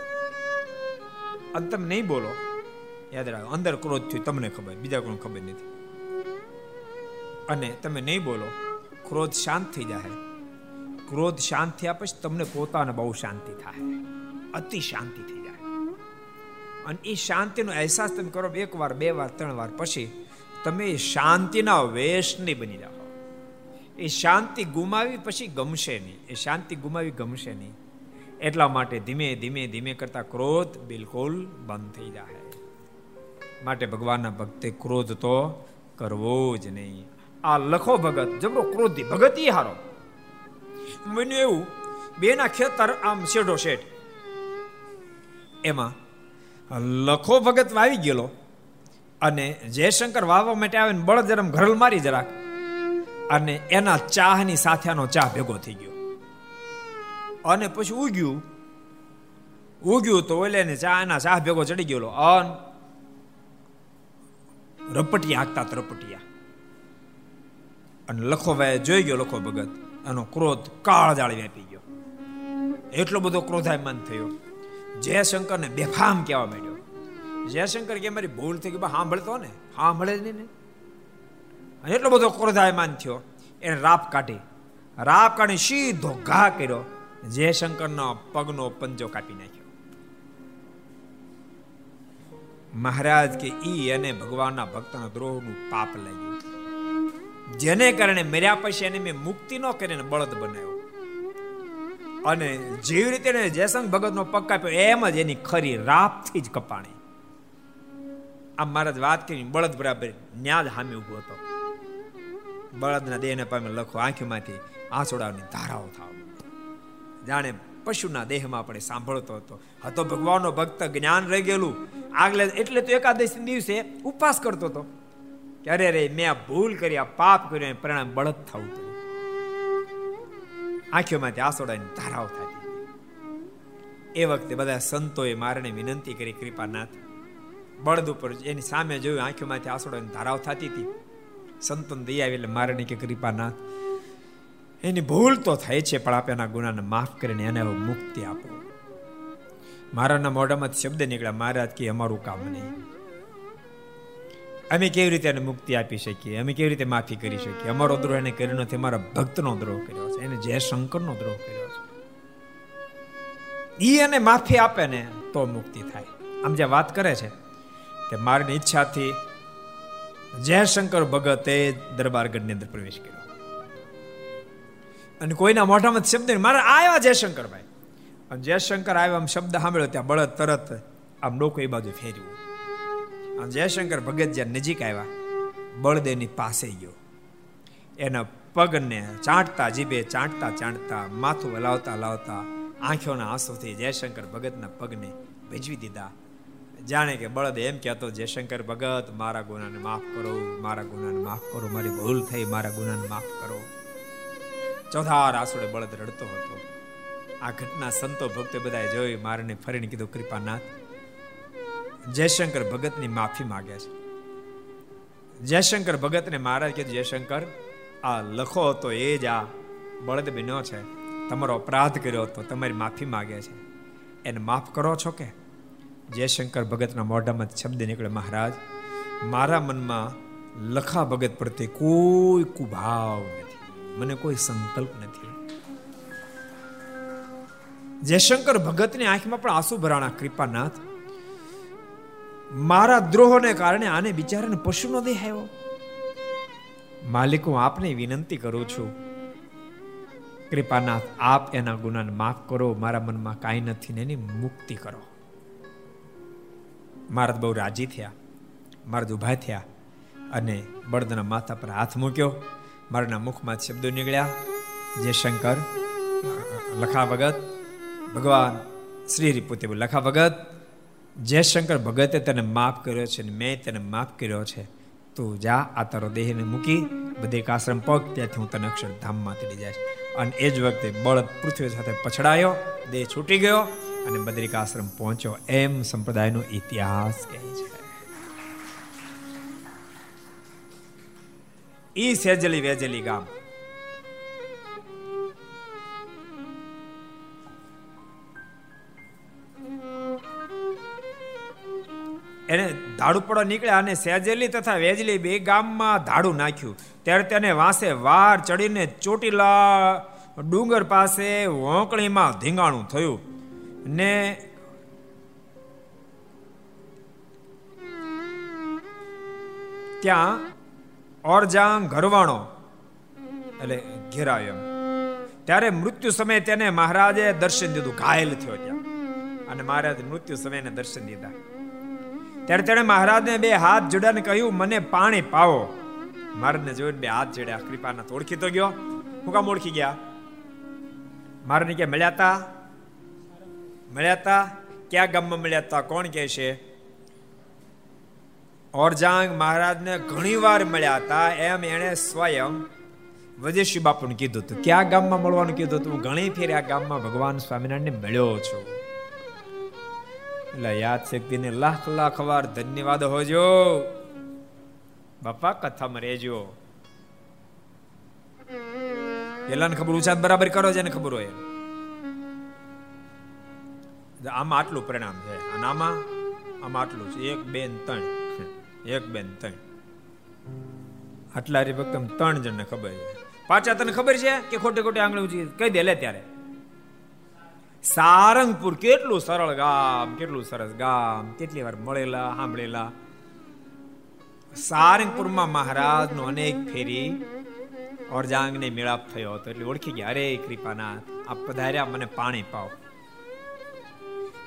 અને તમે નહીં બોલો. યાદ રાખો, અંદર ક્રોધ થયો, તમને ખબર, બીજા કોઈ ખબર નથી. અને તમે નહીં બોલો, ક્રોધ શાંત થઈ જાય ક્રોધ શાંત થયા પછી તમને પોતાને બહુ શાંતિ થાય અતિ શાંતિ થઈ જાય અને એ શાંતિનો અહેસાસ તમે કરો, એક વાર, બે વાર, ત્રણ વાર પછી તમે શાંતિના વેશની બની જાઓ એ શાંતિ ગુમાવી પછી ગમશે નહીં. એ શાંતિ ગુમાવી ગમશે નહીં. એટલા માટે ધીમે ધીમે ધીમે કરતા ક્રોધ બિલકુલ બંધ થઈ જાય માટે ભગવાનના ભક્તે ક્રોધ તો કરવો જ નહીં. આ લખો ભગત, જબરો ક્રોધી, ભગત ઈ હારો. મને એવું, બેના ખેતર આમ શેઢો શેઠ એમાં, લખો ભગત વાવી ગયેલો, અને જયશંકર વાવવા માટે આવે ને બળદ જરમ ઘરલ મારી જરાક, અને એના ચાહની સાથે આનો ચા ભેગો થઈ ગયો. અને પછી ઉગ્યું ઉગ્યું તો ઓલે ને ચા, એના ચા ભેગો ચડી ગયેલો. અન રપટિયા હાંકતા રપટિયા. અને લખો ભાઈ જોઈ ગયો લખો ભગત, એનો ક્રોધ કાળ જાળી વ્યાપી ગયો. એટલો બધો ક્રોધાયમાન થયો. જયશંકરને બેફામ કહેવા માંડ્યો. જયશંકર કે મારી ભૂલ થઈ ગઈ સાંભળતો ને? સાંભળે જ નહીં ને? અને એટલો બધો ક્રોધાયમાન થયો. એને રાપ કાઢી. રાપ કાઢી સીધો ઘા કર્યો. જયશંકરનો પગનો પંજો કાપી નાખ્યો. મહારાજ કે ઈ અને ભગવાનના ભક્તના દ્રોહનું પાપ લાગ્યું. જેને કારણે મર્યા પછી એને મેં મુક્તિ ન કરીને બળદ બનાવ્યો. અને જેવી રીતે જયસંગ ભગતનો પગ કાપ્યો, એમ જ એની ખરી રાપથી જ કપાણી. આમ મહારાજ વાત કરી, બળદ બરાબર ન્યાજ હામી ઊભો હતો. બળદના દેહને પામે લખો, આંખીમાંથી આંસોડાની ધારાઓ થાવ. જાણે પશુના દેહમાં આપણે સાંભળતો હતો. હતો ભગવાનનો ભક્ત જ્ઞાન રહી ગયેલું. આગલે એટલે તો એકાદશી દિવસે ઉપવાસ કરતો હતો. કે અરે રે મેં આ ભૂલ કરી, આ પાપ કર્યું પરિણામ બળદ થવું હતું આંખીઓમાંથી આસોડાની ધારાઓ થતી. એ વખતે બધા સંતોએ મારને વિનંતી કરી, કૃપાનાથ, બળદ ઉપર એની સામે જોયું આંખીઓમાંથી આસોડાની ધારાઓ થતી હતી. સંતોન દઈ આવી એટલે મારણી કે કૃપાનાથ એની ભૂલ તો થાય છે, પણ આપ એના ગુનાને માફ કરીને એને હવે મુક્તિ આપો. મારાના મોઢામાં શબ્દ નીકળ્યા, મહારાજ, કે અમારું કામ નહીં. અમે કેવી રીતે એને મુક્તિ આપી શકીએ? અમે કેવી રીતે માફી કરી શકીએ? અમારો દ્રોહ એને કર્યો નથી અમારા ભક્તનો દ્રોહ કર્યો છે, એને જય શંકરનો દ્રોહ કર્યો છે. ઈ એને માફી આપે ને તો મુક્તિ થાય. આમ જે વાત કરે છે કે મારી ઈચ્છાથી જયશંકર ભગતે દરબારગઢની અંદર પ્રવેશ કર્યો. અને કોઈના મોઢામાં શબ્દ મારા આવ્યા જયશંકરભાઈ. અને જયશંકર આવ્યા, આમ શબ્દ સાંભળ્યો, ત્યાં બળદ તરત આમ ડોકો એ બાજુ ફેર્યું. અને જયશંકર ભગત જ્યાં નજીક આવ્યા બળદેવની પાસે ગયો. એના પગને ચાંટતા, જીભે ચાંટતા ચાંટતા, માથું હલાવતા હલાવતા આંખોના આંસુથી જયશંકર ભગતના પગને ભેજવી દીધા. જાણે કે બળદ એમ કહેતો, જયશંકર ભગત, મારા ગુનાને માફ કરો, મારા ગુનાને માફ કરો, મારી ભૂલ થઈ, મારા ગુનાને માફ કરો. ચોથાર આસુડે બળદ રડતો હતો. આ ઘટના સંતો ભક્તો બધાએ જોઈ, મારને ફરીને કીધું, કૃપાનાથ, જયશંકર ભગતની માફી માગે છે. જયશંકર ભગતને મહારાજ કીધું, જયશંકર, આ લખો હતો એ જ આ બળદ બન્યો છે. તમારો અપરાધ કર્યો હતો તમારી માફી માગે છે. એને માફ કરો છો કે? જયશંકર ભગતના મોઢામાં શબ્દ નીકળે મહારાજ, મારા મનમાં લખા ભગત પ્રત્યે કોઈ કુભાવ નથી. મને કોઈ સંકલ્પ નથી. જયશંકર ભગતની આંખમાં પણ આંસુ ભરાણા કૃપાનાથ. મારા દ્રોહોને કારણે આને બિચારાને પશુનો દેહ આવ્યો માલિક, હું આપને વિનંતી કરું છું. કૃપાનાથ, આપ એના ગુનાને માફ કરો, મારા મનમાં કાંઈ નથી ને એની મુક્તિ કરો. મહારાજ બહુ રાજી થયા મહારાજ ઊભા થયા અને બળદના માથા પર હાથ મૂક્યો. મારના મુખમાં શબ્દો નીકળ્યા? જે શંકર. લખા ભગત. ભગવાન શ્રી પોતે લખા ભગત જયશંકર ભગતે તને માફ કર્યો છે ને મેં તને માફ કર્યો છે. તું જા, આ તારો દેહને મૂકી, બધે આશ્રમ પગ, ત્યાંથી હું તને અક્ષરધામમાં તેડી જાય અને એ જ વખતે બળદ પૃથ્વી સાથે પછડાયો, દેહ છૂટી ગયો અને બદ્રિકાશ્રમ પહોંચ્યો. એમ સંપ્રદાયનો ઇતિહાસ કહે છે. ઈ સેજલી વેજલી ગામ. એને ધાડુ પડવા નીકળ્યા અને સેજેલી તથા વેજલી બે ગામમાં ધાડું નાખ્યું. ત્યારે તેને વાંસે વાર ચડીને ચોટીલા ડુંગર પાસે વોંકણીમાં ધીંગાણું થયું. ને ત્યાં ઓરજાંગ ઘરવાણો. એટલે ઘેરાયો ત્યારે મૃત્યુ સમયે તેને મહારાજે દર્શન દીધું, ઘાયલ થયો ત્યાં. અને મહારાજ મૃત્યુ સમયે દર્શન દીધા. ત્યારે તેણે મહારાજને બે હાથ જોડ્યા કહ્યું, મને પાણી પાવો. મહારાજને જોઈને બે હાથ જોડ્યા કૃપાના ઓળખી તો ગયો. હું કામ ઓળખી ગયા? મહારાજને કે મળ્યા હતા મળ્યા હતા ક્યાં ગામમાં મળ્યા તા? કોણ કે છે? ઓરજાંગ મહારાજને ઘણી વાર મળ્યા હતા. એમ એણે સ્વયં વજેશી બાપુને કીધું હતું કયા ગામમાં મળવાનું કીધું હતું. હું ઘણી ફેર આ ગામમાં ભગવાન સ્વામિનારાયણને મળ્યો છું. એટલે યાદ શક્તિને લાખ લાખ વાર ધન્યવાદ હોજો. બાપા, કથામાં રહેજો. પેલાને ખબર ઉચાત બરાબર કરો છે ને ખબર હોય આમાં આટલું પરિણામ છે. અને આમાં આમાં આટલું છે. એક બેન ત્રણ. એક બેન, ત્રણ. આટલા હરિભક્ત ત્રણ જણને ખબર છે. પાછા તને ખબર છે કે ખોટે ખોટે આંગળી ઊંચી કહી દે, લે ત્યારે. સારંગપુર કેટલું સરળ ગામ, કેટલું સરસ ગામ, કેટલી વાર મળેલા, સાંભળેલા. સારંગપુરમાં મહારાજનો અનેક ફેરી ઓરજાંગને મેળાપ થયો હતો, એટલે ઓળખી ગયા. અરે કૃપાનાથ આ પધાર્યા, મને પાણી પાવ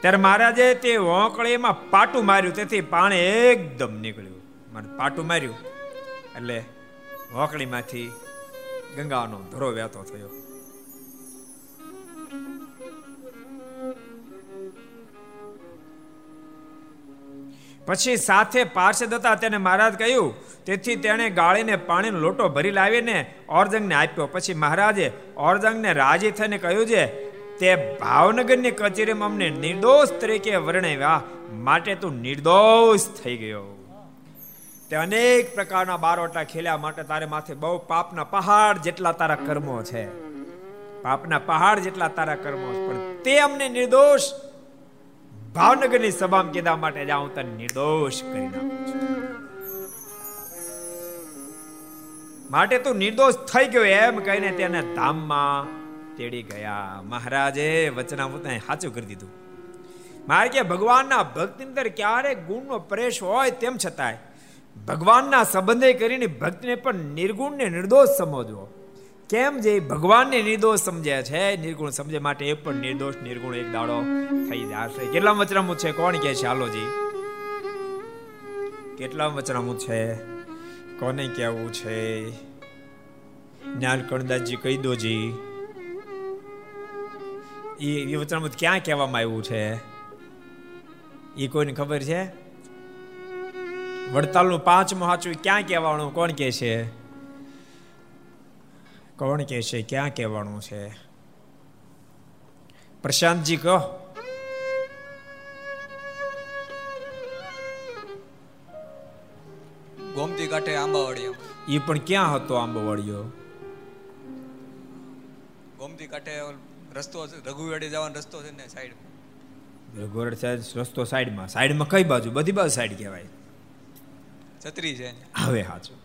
ત્યારે મહારાજે તે વોંકળીમાં પાટું માર્યું, તેથી પાણી એકદમ નીકળ્યું. મને પાટું માર્યું, એટલે વોંકળીમાંથી ગંગાનો ધરો વહેતો થયો. પછી સાથે પાર્ષદ હતા તેને મહારાજ કહ્યું, તેથી તેણે ગાળીને પાણીનો લોટો ભરી લાવીને ઓરજંગને આપ્યો. પછી મહારાજે ઓરજંગને રાજી થઈને કહ્યું છે તે ભાવનગરની કચેરીમાં અમને નિર્દોષ તરીકે વર્ણવ્યા. માટે તું નિર્દોષ થઈ ગયો. તે અનેક પ્રકારના બારોટા ખેલ્યા માટે તારે માથે બહુ પાપના પહાડ જેટલા તારા કર્મો છે. પાપના પહાડ જેટલા તારા કર્મો પણ તે અમને નિર્દોષ ભાવનગરની સભામાં કીધા માટે જાઉં તને નિર્દોષ કરી નાખું છું. માટે તું નિર્દોષ થઈ ગયો એમ કહીને તેને ધામમાં તેડી ગયા. મહારાજે વચનામૃતને સાચું કરી દીધું. મારે કે ભગવાનના ભક્તિ અંદર ક્યારે ગુણનો પ્રેશ હોય તેમ છતાંય ભગવાનના સંબંધે કરીને ભક્તિને પણ નિર્ગુણને નિર્દોષ સમજવો. કેમ જે ભગવાનને નિર્દોષ સમજે છે, નિર્ગુણ સમજે માટે એ પણ નિર્દોષ, નિર્ગુણ એક દાડો થઈ જશે કેટલા વચનામું છે? કોણ કે છે? હાલોજી કેટલા વચનામું છે? કોને કેવું છે? જ્ઞાનકણદાસજી કહી દોજી એ વિવચનામૃત ક્યાં કહેવામાં આવ્યું છે? એ કોઈને ખબર છે? વડતાલનું પાંચમું સાચું ક્યાં કહેવાનું? કોણ કે છે? કોણ કે છે? ક્યાં કહેવાનું છે? પ્રશાંતજી કહો. ગોમતી કાંઠે આંબાવાડી એ પણ ક્યાં હતો આંબાવાડિયો ગોમતી કાંઠે રસ્તો રઘુવાડે જવાનો રસ્તો છે ને સાઈડ રઘુવાડ સાહેબ રસ્તો સાઈડમાં સાઈડમાં કઈ બાજુ? બધી બાજુ સાઈડ કહેવાય. છત્રી છે હવે સાચું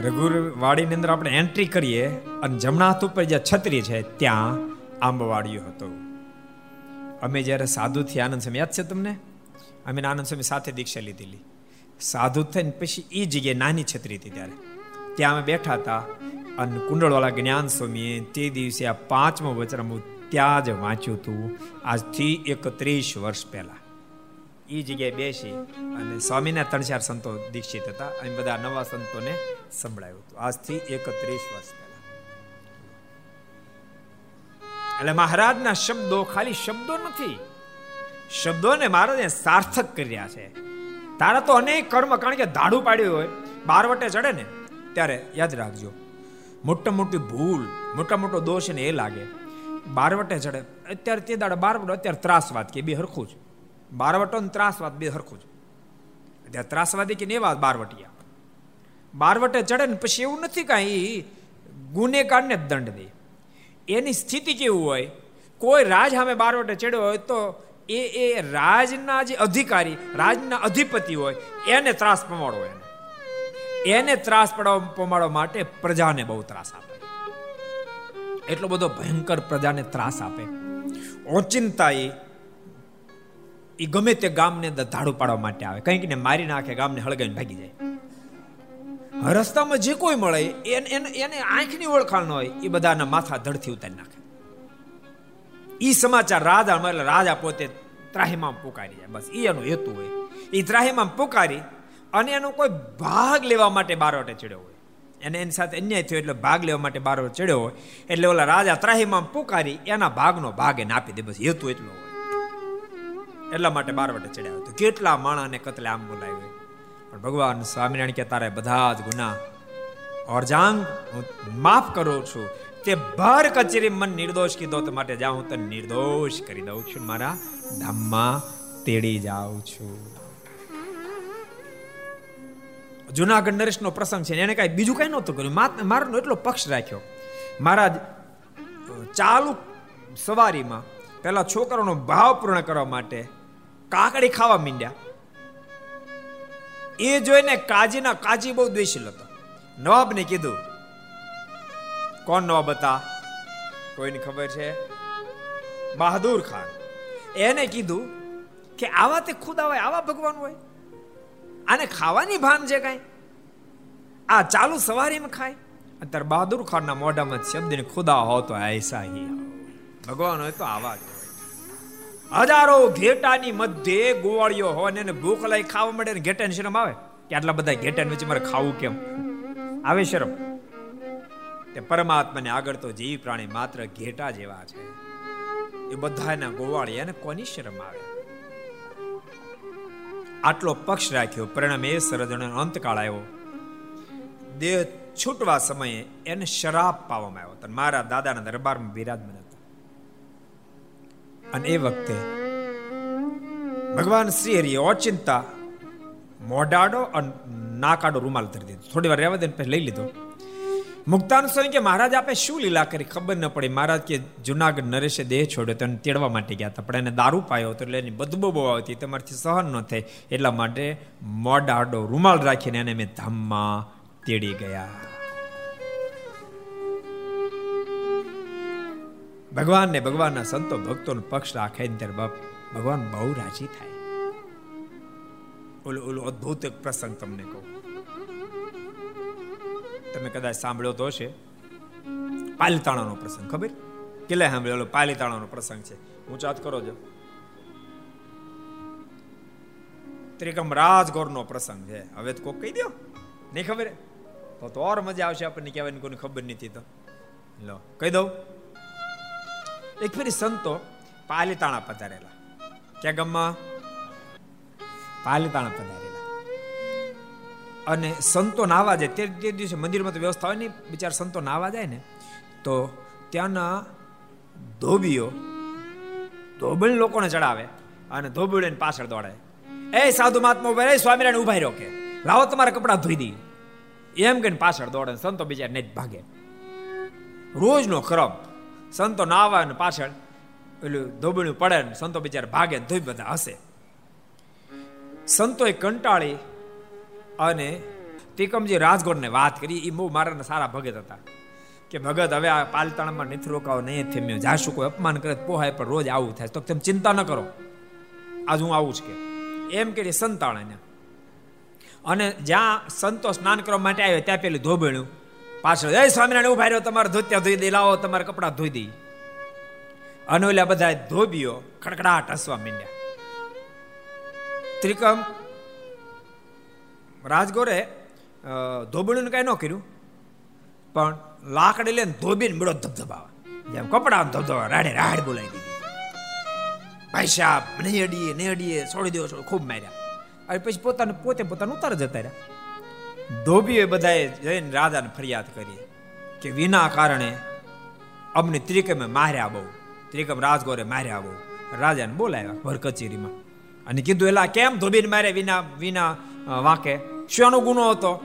રઘુર વાડીની અંદર આપણે એન્ટ્રી કરીએ અને જમણા હાથ ઉપર જે છત્રી છે ત્યાં આંબવાડિયું હતો. અમે જ્યારે સાધુથી આનંદ સ્વામી યાદ છે તમને? અમે આનંદ સ્વામી સાથે દીક્ષા લીધેલી. સાધુ થઈને પછી એ જગ્યાએ નાની છત્રી હતી ત્યારે. ત્યાં અમે બેઠા હતા. અને કુંડળવાળા જ્ઞાન સ્વામીએ તે દિવસે આ પાંચમો વચરામું ત્યાં જ વાંચ્યું હતું. આજથી એકત્રીસ વર્ષ પહેલા. એ જગ્યાએ બેસી અને સ્વામીના ત્રણ ચાર સંતો દીક્ષિત હતા. અને બધા નવા સંતોને સંભળાયું હતું. આજથી એકત્રીસ વર્ષ પહેલા. એટલે મહારાજના શબ્દો ખાલી શબ્દો નથી. શબ્દોને મહારાજે સાર્થક કર્યા છે. તારા તો અનેક કર્મ, કારણ કે દાડું પાડ્યું હોય. બારવટે ચડે ને, ત્યારે યાદ રાખજો. મોટા મોટી ભૂલ, મોટા મોટો દોષ ને એ લાગે. બારવટે ચડે. અત્યારે તે દાડે બારવટો, અત્યારે ત્રાસવાદ કે બે હરખું જ. બારવટો ને ત્રાસવાદ બે હરખું જ. અત્યારે ત્રાસવાદી કે એવા બારવટિયા. બારવટે ચડે ને પછી એવું નથી કાંઈ ગુનેગારને જ દંડ દે. એની સ્થિતિ કેવું હોય? કોઈ રાજ સામે બારવટે ચડ્યો હોય તો એ એ રાજના જે અધિકારી, રાજના અધિપતિ હોય, એને ત્રાસ પમાડો એને. એને ત્રાસ પડાવવા પમાડવા માટે પ્રજાને બહુ ત્રાસ આપે. એટલો બધો ભયંકર પ્રજાને ત્રાસ આપે. ઓચિંતા એ એ ગમે તે ગામને ધાડુ પાડવા માટે આવે. કંઈક ને મારી નાખે, ગામને હળગાઈને ભાગી જાય. રસ્તામાં જે કોઈ મળે, એને એને આંખની ઓળખાણ હોય એ બધાના માથા ધડથી ઉતારી નાખે. ઈ સમાચાર રાજા એટલે રાજા પોતે ત્રાહીમાં પુકારી જાય. બસ એ એનો હેતુ હોય. એ ત્રાહીમાં પુકારી અને એનો કોઈ ભાગ લેવા માટે બારોટે ચડ્યો હોય. એને એની સાથે અન્યાય થયો એટલે ભાગ લેવા માટે બારોટ ચડ્યો હોય. એટલે ઓલા રાજા ત્રાહીમાં પુકારી એના ભાગનો ભાગ એને આપી દે. બસ હેતુ એટલો હોય. એટલા માટે બારવટે ચડ્યા હતો કેટલા માણાને કતલે આમ બોલાવ્યો પણ ભગવાન સ્વામિનારાયણ કે તારે બધા જ ગુના. અર્જાંગ હું માફ કરું છું. તે ભર કચેરી મન નિર્દોષ કીધો તો માટે જાઉં તને નિર્દોષ કરી દઉં છું. મારા ધામમાં તેડી જાઉં છું. જુનાગઢ નરેશનો પ્રસંગ છે એને કાંઈ બીજું કાંઈ નહોતું કર્યું. મારનો એટલો પક્ષ રાખ્યો. મહારાજ ચાલુ સવારીમાં પહેલા છોકરાનો ભાવ પૂર્ણ કરવા માટે કાકડી ખાવા માંડ્યા. એ જોઈને કાજીના કાજી બહુ દ્વેષીલ હતો. નવાબને કીધું, કોણ નવાબ હતા? કોઈની ખબર છે? બહાદુર ખાન. એને કીધું કે આવા તે ખુદ આવે આવા ભગવાન હોય? આને ખાવાની ભામ છે કાંઈ? આ ચાલુ સવારીમાં ખાય? અત્યારે બહાદુર ખાનના મોઢામાં શબ્દને ખુદા હો તો એસા હી ભગવાન હોય તો આવા જ હજારો ઘેટાની મધ્યે ગોવાળીઓ હોય ને ભૂખ લઈ ખાવા માટે ને ઘેટાની શરમ આવે? કે આટલા બધા ઘેટા વચ્ચે મારે ખાવું કેમ? આવે શરમ? તે પરમાત્માને આગળ તો જીવ પ્રાણી માત્ર ઘેટા જેવા છે. એ બધાના ગોવાળી એને કોની શરમ આવે? આટલો પક્ષ રાખ્યો, પરિણામે એ સરજણ અંતકાળ આવ્યો. દેહ છૂટવા સમયે એને શરાબ પાવામાં આવ્યો મારા દાદાના દરબારમાં બિરાજમાન અને એ વખતે ભગવાન શ્રી હરિએ ઓચિંતા, મોઢાડો અને નાકાડો રૂમાલ ધરી દીધો. થોડી વાર રહેવા દે પછી લઈ લીધો. મુક્તાન સ્વામી કે મહારાજ આપે શું લીલા કરી? ખબર ન પડી. મહારાજ કે, જુનાગઢ નરેશે દેહ છોડ્યો, તેને તેડવા માટે ગયા હતા. પણ એને દારૂ પાયો હતો, એટલે એની બદબો બહુ આવતી તમારાથી સહન ન થાય એટલા માટે મોડાડો રૂમાલ રાખીને એને મેં ધામમાં તેડી ગયા. ભગવાન ને ભગવાનના સંતો ભક્તોનો પક્ષ રાખે ત્યારે ભગવાન બહુ રાજી થાય. ઓલો ઓલો અદ્ભુત પ્રસંગ તમને કહું. તમે કદાચ સાંભળ્યો તો હશે. પાલીતાણાનો પ્રસંગ, ખબર? કેટલે સાંભળ્યો પાલીતાણાનો પ્રસંગ છે. હું ચાત કરો છો ત્રિકમ રાજગોરનો પ્રસંગ છે. હવે તો કોક કહી દો નહીં ખબર? તો તો ઓર મજા આવશે આપણને કહેવાની કોઈ ખબર નથી તો. લો, કહી દઉં. એક ફેરી સંતો પાલીતાણા પધારેલા. ક્યાં ગામમાં? પાલીતાણા પધારેલા અને સંતો નાવા જાય. તે તે દિવસે મંદિરમાં તો વ્યવસ્થા હોય ને બિચાર સંતો નાવા જાય ને, તો ત્યાંના ધોબીઓ ધોબળ લોકોને ચડાવે અને ધોબીઓને પાછળ દોડે એ સાધુ મહાત્મા ઊભા એ સ્વામિનારાયણ ઊભા રહ્યો કે. લાવો તમારા કપડાં ધોઈ દી એમ કહીને પાછળ દોડે સંતો બિચાર નહીં ભાગે. રોજનો ક્રમ સંતો નાવા ને પાછળ પેલું ધોબણું પડે ને સંતો બિચારા ભાગે ધોઈ બધા હશે સંતોએ કંટાળી અને તિકમજી રાજગોરને વાત કરી એ બહુ મારા સારા ભગત હતા. કે ભગત, હવે આ પાલતાણામાં નથી રોકાવો, નહીં થેમ્યો. જાશું કોઈ અપમાન કરે પોહાય, પણ રોજ આવું થાય. તો તમે ચિંતા ન કરો. આજ હું આવું જ કે. એમ કે સંતાણાને અને જ્યાં સંતો સ્નાન કરવા માટે આવ્યો, ત્યાં પેલું ધોબણ્યું પાછળ જય સ્વામિનારાયણ, ઊભા રહ્યો, તમારે ધોત્યા ધોઈ દે લાવો, તમારે કપડા ધોઈ દઈ. અને ઓલા બધા ધોબીઓ ખડખડાટ હસવા માંડ્યા. ત્રિકમ રાજગોરે ધોબણીનું કઈ ન કર્યું, પણ લાકડી લઈને ધોબીને મેળો ધબધબાવા. જેમ કપડા ધબધબા, રાડે રાડ બોલાવી દીધી. ભાઈ સાહેબ નહીં અડીએ નહીં અડીએ છોડી દેવો ખૂબ માર્યા. અને પછી પોતાને પોતે પોતાનું ઉતાર જતા રહ્યા. ધોબીએ બધાએ જઈને રાજાને ફરિયાદ કરી કે વિના કારણે અમને ત્રિકમે માર્યા બહુ. ત્રિકમ રાજગોરે માર્યા બહુ. રાજાને બોલાવ્યા ભર કચેરીમાં અને કીધું, એલા, કેમ ધોબીને મારે વિના વિના વાંકે. શાનો ગુનો હતો?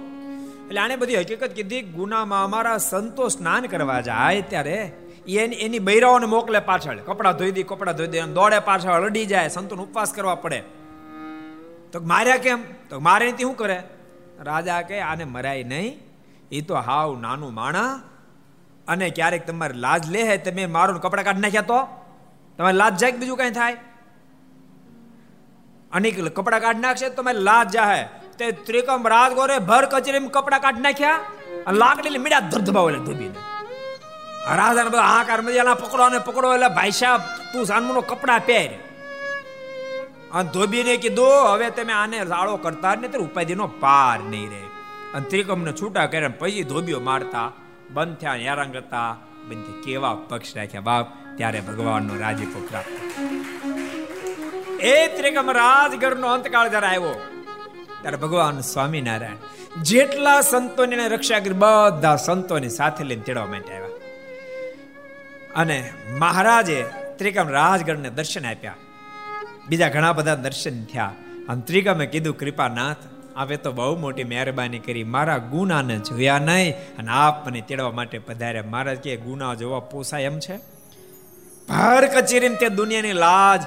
એટલે આને બધી હકીકત કીધી, ગુનામાં અમારા સંતો સ્નાન કરવા જાય ત્યારે એની એની બૈરાઓને મોકલે પાછળ. કપડા ધોઈ દી, કપડાં ધોઈ દે દોડે પાછળ, અડી જાય, સંતોનો ઉપવાસ કરવા પડે. તો માર્યા કેમ? તો મારે શું કરે? રાજા કે આને મરાય નહીં. એ તો હાવ નાનું માણા. અને ક્યારેક તમારે લાજ લે તમે મારું કપડાં કાઢી નાખ્યા તો? તમારે લાજ જાય બીજું કઈ થાય? અને કપડા કાઢી નાખશે તો તમારી લાજ જાહે. તે ત્રિકમ રાજગોરે ભર કચેરી કપડા કાઢી નાખ્યા અને લાકડી મીડા ધરધબાવ એટલે ધોબીને. રાજાને બધા હાકાર મજાના પકડો અને પકડો. એટલે ભાઈ સાહેબ, તું સાનમુનો કપડા પહેર. અને ધોબીને કીધું, હવે તમે આને રાળો કરતા ને ત્યારે ઉપાધિનો પાર નહીં રહે. અને ત્રિકમને છૂટા કર્યા પછી ધોબીઓ મારતા, બંધ થયા હેરાન કરતા, બંધ કેવા પક્ષ રાખ્યા બાપ, ત્યારે ભગવાનનો રાજીપો પ્રાપ્ત એ ત્રિકમ રાજગઢનો અંતકાળ જ્યારે આવ્યો, ત્યારે ભગવાન સ્વામિનારાયણ જેટલા સંતોની રક્ષા કરી, બધા સંતોની સાથે લઈને તેડવા માટે આવ્યા. અને મહારાજે ત્રિકમ રાજગઢને દર્શન આપ્યા. બીજા ઘણા બધા દર્શન થયા. અને ત્રિકમે કીધું, કૃપાનાથ આપે તો બહુ મોટી મહેરબાની કરી. મારા ગુનાને જોયા નહીં અને આપ મને તેડવા માટે પધાર્યા. મહારાજ કે ગુના જોવા પોસાય એમ છે? ભાર કચેરીને તે દુનિયાની લાજ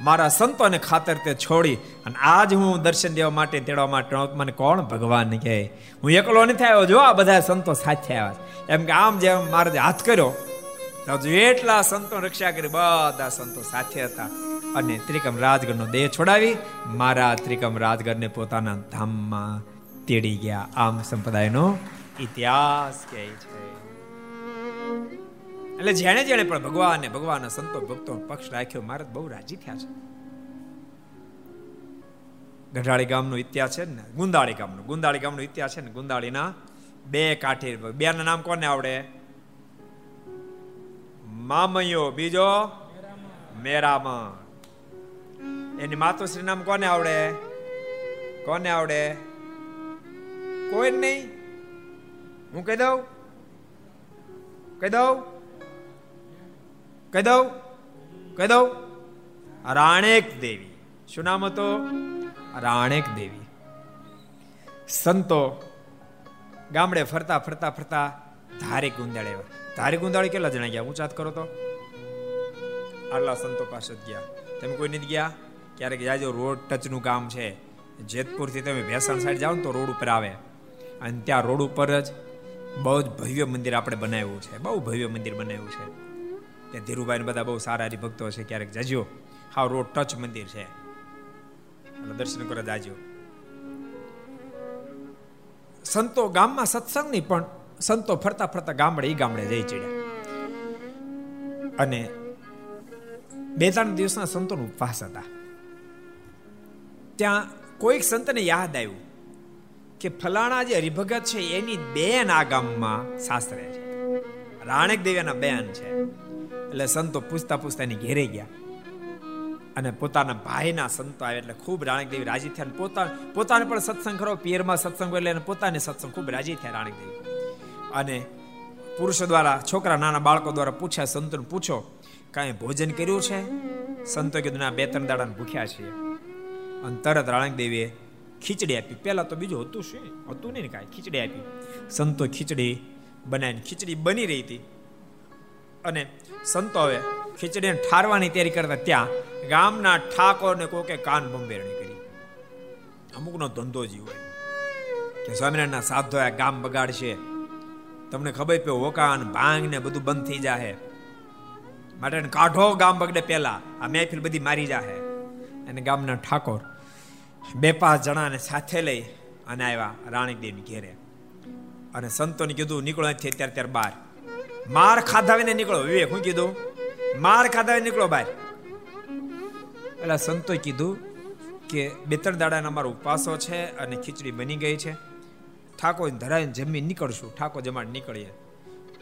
મારા સંતોને ખાતર તે છોડી અને આજ હું દર્શન દેવા માટે તેડવા માટે મને કોણ ભગવાન કહે? હું એકલો નથી આવ્યો. જો આ બધા સંતો સાથે આવ્યા એમ કે આમ જેમ મારે હાથ કર્યો, તો એટલા સંતો રક્ષા કરી બધા સંતો સાથે હતા. અને ત્રિકમ રાજગઢનો દેહ છોડાવી મારા ત્રિકમ રાજગઢને પોતાના ધામમાં તેડી ગયા. આમ સંપ્રદાયનો ઇતિહાસ કહે છે. એટલે જેણે જેણે પણ ભગવાન ને ભગવાનના સંતો ભક્તો પક્ષ રાખ્યો, મહારાજ બહુ રાજી થયા છે. ગઢાળી ગામનો ઇતિહાસ છે ને, ગુંદાળી ગામનો ગુંદાળી ગામનો ઇતિહાસ છે ને, ગુંદાળીના બે કાઠી બે નામ કોને આવડે? મામયો, બીજો મેરામણ. એની માતુશ્રી નામ કોને આવડે? કોને આવડે? કોઈ નહીં. હું કહી દઉં? કહી દઉં? કહી દઉં કહી દઉં રાણેક દેવી. શું નામ હતું? રાણેક દેવી. સંતો ગામડે ફરતા ફરતા ફરતા ધારે ગુંદાળે ધારે ગુંદાળે કેટલા જણા ગયા? ઊંચાત કરો તો? આટલા સંતો પાસે જ ગયા. તમે કોઈ નથી ગયા? ક્યારેક જાજો રોડ ટચનું કામ છે, જેતપુરથી તમે ભેસાણ સાઈડ જાઓ ને તો રોડ ઉપર આવે. અને ત્યાં રોડ ઉપર જ બહુ જ ભવ્ય મંદિર આપણે બનાવ્યું છે. બહુ ભવ્ય મંદિર બનાવ્યું છે. ત્યાં ધીરુભાઈ બધા બહુ સારા હરિભક્તો છે ક્યારેક. જજો હાવ રોડ ટચ મંદિર છે. દર્શન કરવા જાજો સંતો ગામમાં સત્સંગ નહીં, પણ સંતો ફરતા ફરતા ગામડે ગામડે જઈ ચડ્યા. અને બે ત્રણ દિવસના સંતોનો ઉપવાસ હતા. ત્યાં કોઈક સંતને યાદ આવ્યું કે ફલાણા જે હરિભગત છે, એની બેન આ ગામમાં સાસરે છે. રાણેક દેવીના બેન છે. એટલે સંતો પૂછતા પૂછતા એની ઘેરે ગયા. અને પોતાના ભાઈના સંતો આવે એટલે ખૂબ રાણક દેવી રાજી થયા. પોતા, પોતાને પણ સત્સંગ કરો પિયરમાં સત્સંગ એટલે પોતાને સત્સંગ ખૂબ રાજી થયા રાણક દેવી. અને પુરુષો દ્વારા, છોકરા નાના બાળકો દ્વારા પૂછ્યા, સંતોને પૂછો, કાંઈ ભોજન કર્યું છે? સંતો કીધું, ના બે ત્રણ દાડા ભૂખ્યા છીએ. અને તરત રાણક દેવીએ ખીચડી આપી. પહેલાં તો બીજું હતું શું? હતું નહીં કાંઈ? ખીચડી આપી. સંતો ખીચડી બનાવીને ખીચડી બની રહી હતી. અને સંતોએ ખીચડીને ઠારવાની તૈયારી કરતા ત્યાં ગામના ઠાકોરને કોકે કાન બંબેરણી કરી. અમુકનો ધંધો જ હોય કે સ્વામિનારાયણના સાધો ગામ બગાડશે. તમને ખબર પે હોકાન ભાંગ ને બધું બંધ થઈ જાહે. માટે કાઢો ગામ બગડે પહેલા, આ મહેફિલ બધી મારી જાહે. અને ગામના ઠાકોર બે પાંચ જણાને સાથે લઈ અને આવ્યા રાણીદેવી ઘેરે. અને સંતોને કીધું, નીકળો અહીંથી અત્યારે ત્યારે બહાર. માર ખાધાવીને નીકળો, વિવેક, હું કીધું? માર ખાધાવીને નીકળો બહાર એટલે સંતોએ કીધું કે બે ત્રણ દાડાના અમારો ઉપવાસો છે અને ખીચડી બની ગઈ છે. ઠાકોર ધરાઈને જમી નીકળશું. ઠાકોર જમાડ નીકળીએ.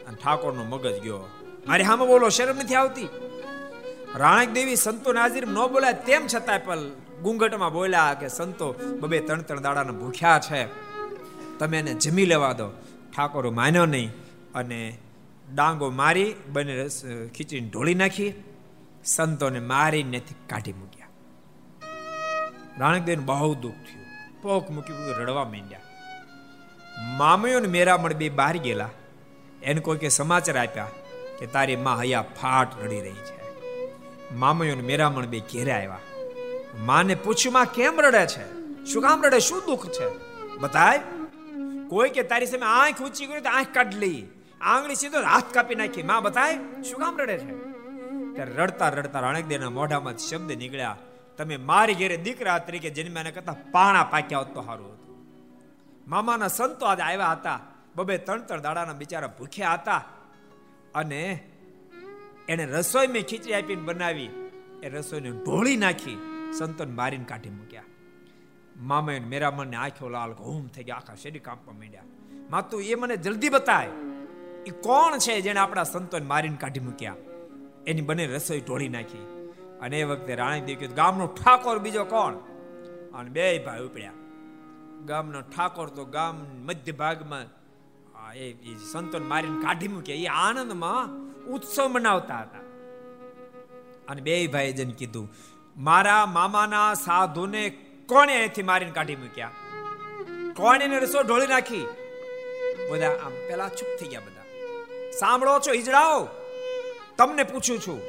અને ઠાકોરનો મગજ ગયો. મારે હામાં બોલો, શરમ નથી આવતી? રાણક દેવી સંતો નાજીર ન બોલાય તેમ છતાંય પણ ગુંગટમાં બોલ્યા કે સંતો, બબે ત્રણ ત્રણ દાડાના ભૂખ્યા છે. તમે એને જમી લેવા દો. ઠાકોરો માન્યો નહીં અને ડાંગો મારી, બંને ખીચડીને ઢોળી નાખી, સંતોને મારીને કાઢી મૂક્યા. રાણકદેવ બહુ દુઃખ થયું. પોક મૂકી રડવા માંડ્યા. મામયો મેરામણ બે બહાર ગયેલા. એને કોઈ કે સમાચાર આપ્યા કે તારી માં હૈયા ફાટ રડી રહી છે. મામયો ને મેરામણ બે ઘેરે આવ્યા. માને પૂછ્યું, માં કેમ રડે છે? શું કામ રડે? શું દુઃખ છે? બતાય. કોઈ કે તારી સામે આંખ ઊંચી કરી તો આંખ કાઢ લઈ. આંગળી સીધો હાથ કાપી નાખી. માં બતાય, શું કામ રડે છે? ત્યારે રડતા રડતા રણકદેના મોઢામાં શબ્દ નીકળ્યા. તમે મારી ઘેરે દીકરા તરીકે જન્મ્યા કરતા પાણા પાક્યા હોત તો સારું હતું. મામાના સંતો આજે આવ્યા હતા. બબે ત્રણ ત્રણ દાડાના બિચારા ભૂખ્યા હતા. અને એને રસોઈ મેં ખીચડી આપીને બનાવી. એ રસોઈને ઢોળી નાખી. સંતોને મારીને કાઢી મૂક્યા. મામાએ મેરામણને આંખો લાલ ઘૂમ થઈ ગયા. આખા શેરી કાપવા માંડ્યા. માતું એ મને જલ્દી બતાય. એ કોણ છે જેને આપણા સંતોને મારીને કાઢી મૂક્યા? એની બંને રસોઈ ઢોળી નાખી. અને એ વખતે રાણીદેવ કીધું ગામનો ઠાકોર બીજો કોણ? અને બે ભાઈ ઉપડ્યા. ગામનો ઠાકોર તો ગામ મધ્ય ભાગમાં એ સંતોને મારીને કાઢી મૂક્યા. એ આનંદમાં ઉત્સવ મનાવતા હતા. અને બે ભાઈ જન કીધું, મારા મામાના સાધુને કોણે અહીંથી મારીને કાઢી મૂક્યા? કોણે રસો ઢોળી નાખી? બધા આમ પેલા ચૂપ થઈ ગયા બધા. સાંભળો છો, હિજડાઓ. તમને પૂછું છું,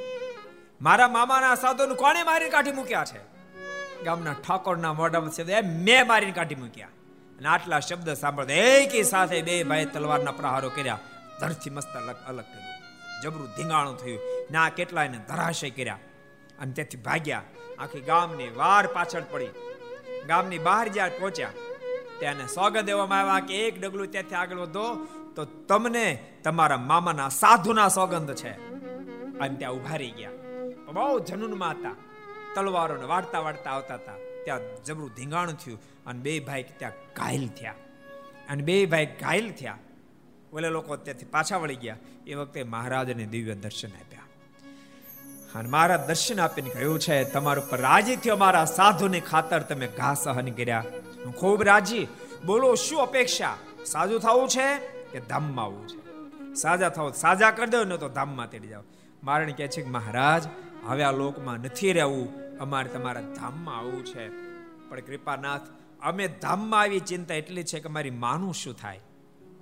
મારા મામાના સાધુને કોણે મારીને કાઢી મૂક્યા છે? ગામના ઠાકોરના મોઢામાં એ મેં મારીને કાઢી મૂક્યા. અને આટલા શબ્દ સાંભળતા એકી સાથે બે ભાઈ તલવારના પ્રહારો કર્યા. ધરથી મસ્ત અલગ અલગ કર્યું. જબરું ધીંગાણું થયું. ના કેટલા એને ધરાશય કર્યા. અને તેથી ભાગ્યા, આખી ગામની વાર પાછળ પડી. ગામની બહાર જ્યાં પહોંચ્યા, ત્યાં સોગંદ દેવામાં આવ્યા કે એક ડગલું ત્યાંથી આગળ વધો તો તમને તમારા મામાના સાધુના સોગંધ છે. અને ત્યાં ઊભા રહી ગયા. બહુ જનુનમાં હતા તલવારોને વાળતા વાળતા આવતા હતા. ત્યાં જબરું ધીંગાણું થયું અને બે ભાઈ ત્યાં ઘાયલ થયા. અને બે ભાઈ ઘાયલ થયા. ઓલે લોકો ત્યાંથી પાછા વળી ગયા. એ વખતે મહારાજને દિવ્ય દર્શન આપ્યા. અને મહારાજ દર્શન આપીને કહ્યું છે, તમારું ઉપર રાજી થયો મારા સાધુની ખાતર. તમે ઘા સહન કર્યા. હું ખૂબ રાજી. બોલો, શું અપેક્ષા? સાજુ થવું છે? કે ધામમાં આવવું છે. સાજા થવો સાજા કરી દો ને તો ધામમાં તેડી જાઓ. મારણ કહે છે કે મહારાજ, હવે આ લોકમાં નથી રહેવું. અમારે તમારા ધામમાં આવવું છે. પણ કૃપાનાથ, અમે ધામમાં આવી ચિંતા એટલી છે કે મારી માનું શું થાય?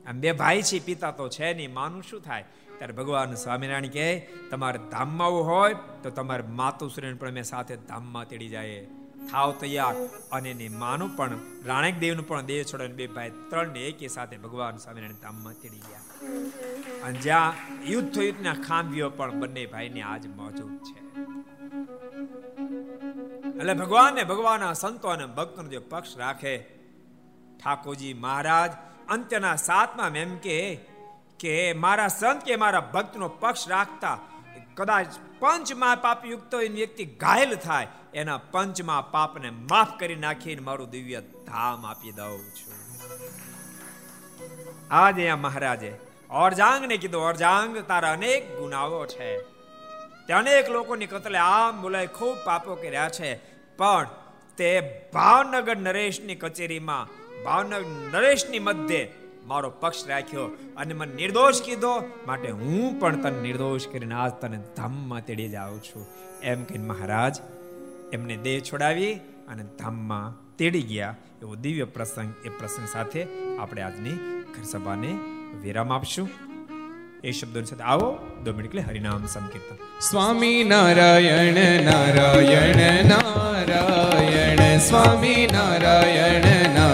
આમ બે ભાઈ છે, પિતા તો છે નહીં, માનું શું થાય? ત્યારે ભગવાન સ્વામિનારાયણ કહે, તમારે ધામમાં આવવું હોય તો તમારે માતુશ્રીને પણ અમે સાથે ધામમાં તેડી જાય થાવ તૈયાર અને એની માનું પણ રાણેક દેવનું પણ દેહ છોડીને બે ભાઈ ત્રણ ને એકી સાથે ભગવાન સ્વામિનારાયણ ધામમાં તેડી ગયા. અને જ્યાં યુદ્ધ થયું યુદ્ધના ખાંભીઓ પણ બંને ભાઈને આજ મોજૂદ છે. એટલે ભગવાનને ભગવાનના સંતો અને ભક્તનો જે પક્ષ રાખે, ઠાકોરજી મહારાજ, અંત્યના સાતમાં એમ કે કે મારા સંત કે મારા ભક્તનો પક્ષ રાખતા કદાચ પંચમાં પાપ યુક્ત વ્યક્તિ ઘાયલ થાય, એના પંચમાં પાપને માફ કરી નાખીને મારું દિવ્ય ધામ આપી દઉં છું. આજે આ મહારાજે ઓરજાંગને કીધું અરજાંગ તારા અનેક ગુનાઓ છે. તે અનેક લોકોની કતલે આમ બોલાય, ખૂબ પાપો કર્યા છે. પણ તે ભાવનગર નરેશની કચેરીમાં, ભાવનગર નરેશની મધ્યે મારો પક્ષ રાખ્યો અને મને નિર્દોષ કીધો. માટે હું પણ તને નિર્દોષ કરીને આજ તને ધામમાં તેડી જાઉં છું. એમ કહીને મહારાજ એમને દેહ છોડાવી અને ધામમાં તેડી ગયા. એવો દિવ્ય પ્રસંગ, એ પ્રસંગ સાથે આપણે આજની ઘર સભાને વિરામ આપશું. એ શબ્દોની સાથે આવો, દો મિનિટ હરિનામ સંકીર્તન. સ્વામી નારાયણ નારાયણ નારાયણ, સ્વામી નારાયણ નારાયણ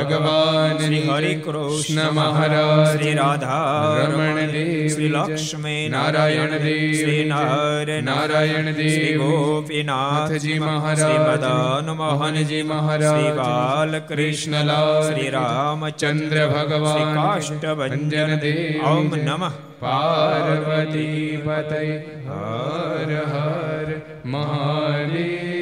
ભગવાન શ્રી હરિ કૃષ્ણ મહારાજ શ્રી રાધા રમણ દેવ શ્રી લક્ષ્મી નારાયણ દેવ શ્રી નાર નારાયણ દેવ શ્રી ગોપીનાથજી નાથજી મહારાજ શ્રી મદન મોહનજી મહારાજ શ્રી બાલકૃષ્ણલાલ કૃષ્ણલાલ શ્રી રામચંદ્ર ભગવાન શ્રી કાષ્ટભંજન દેવ ઓમ નમઃ પાર્વતી પતય હર હર મહાદેવ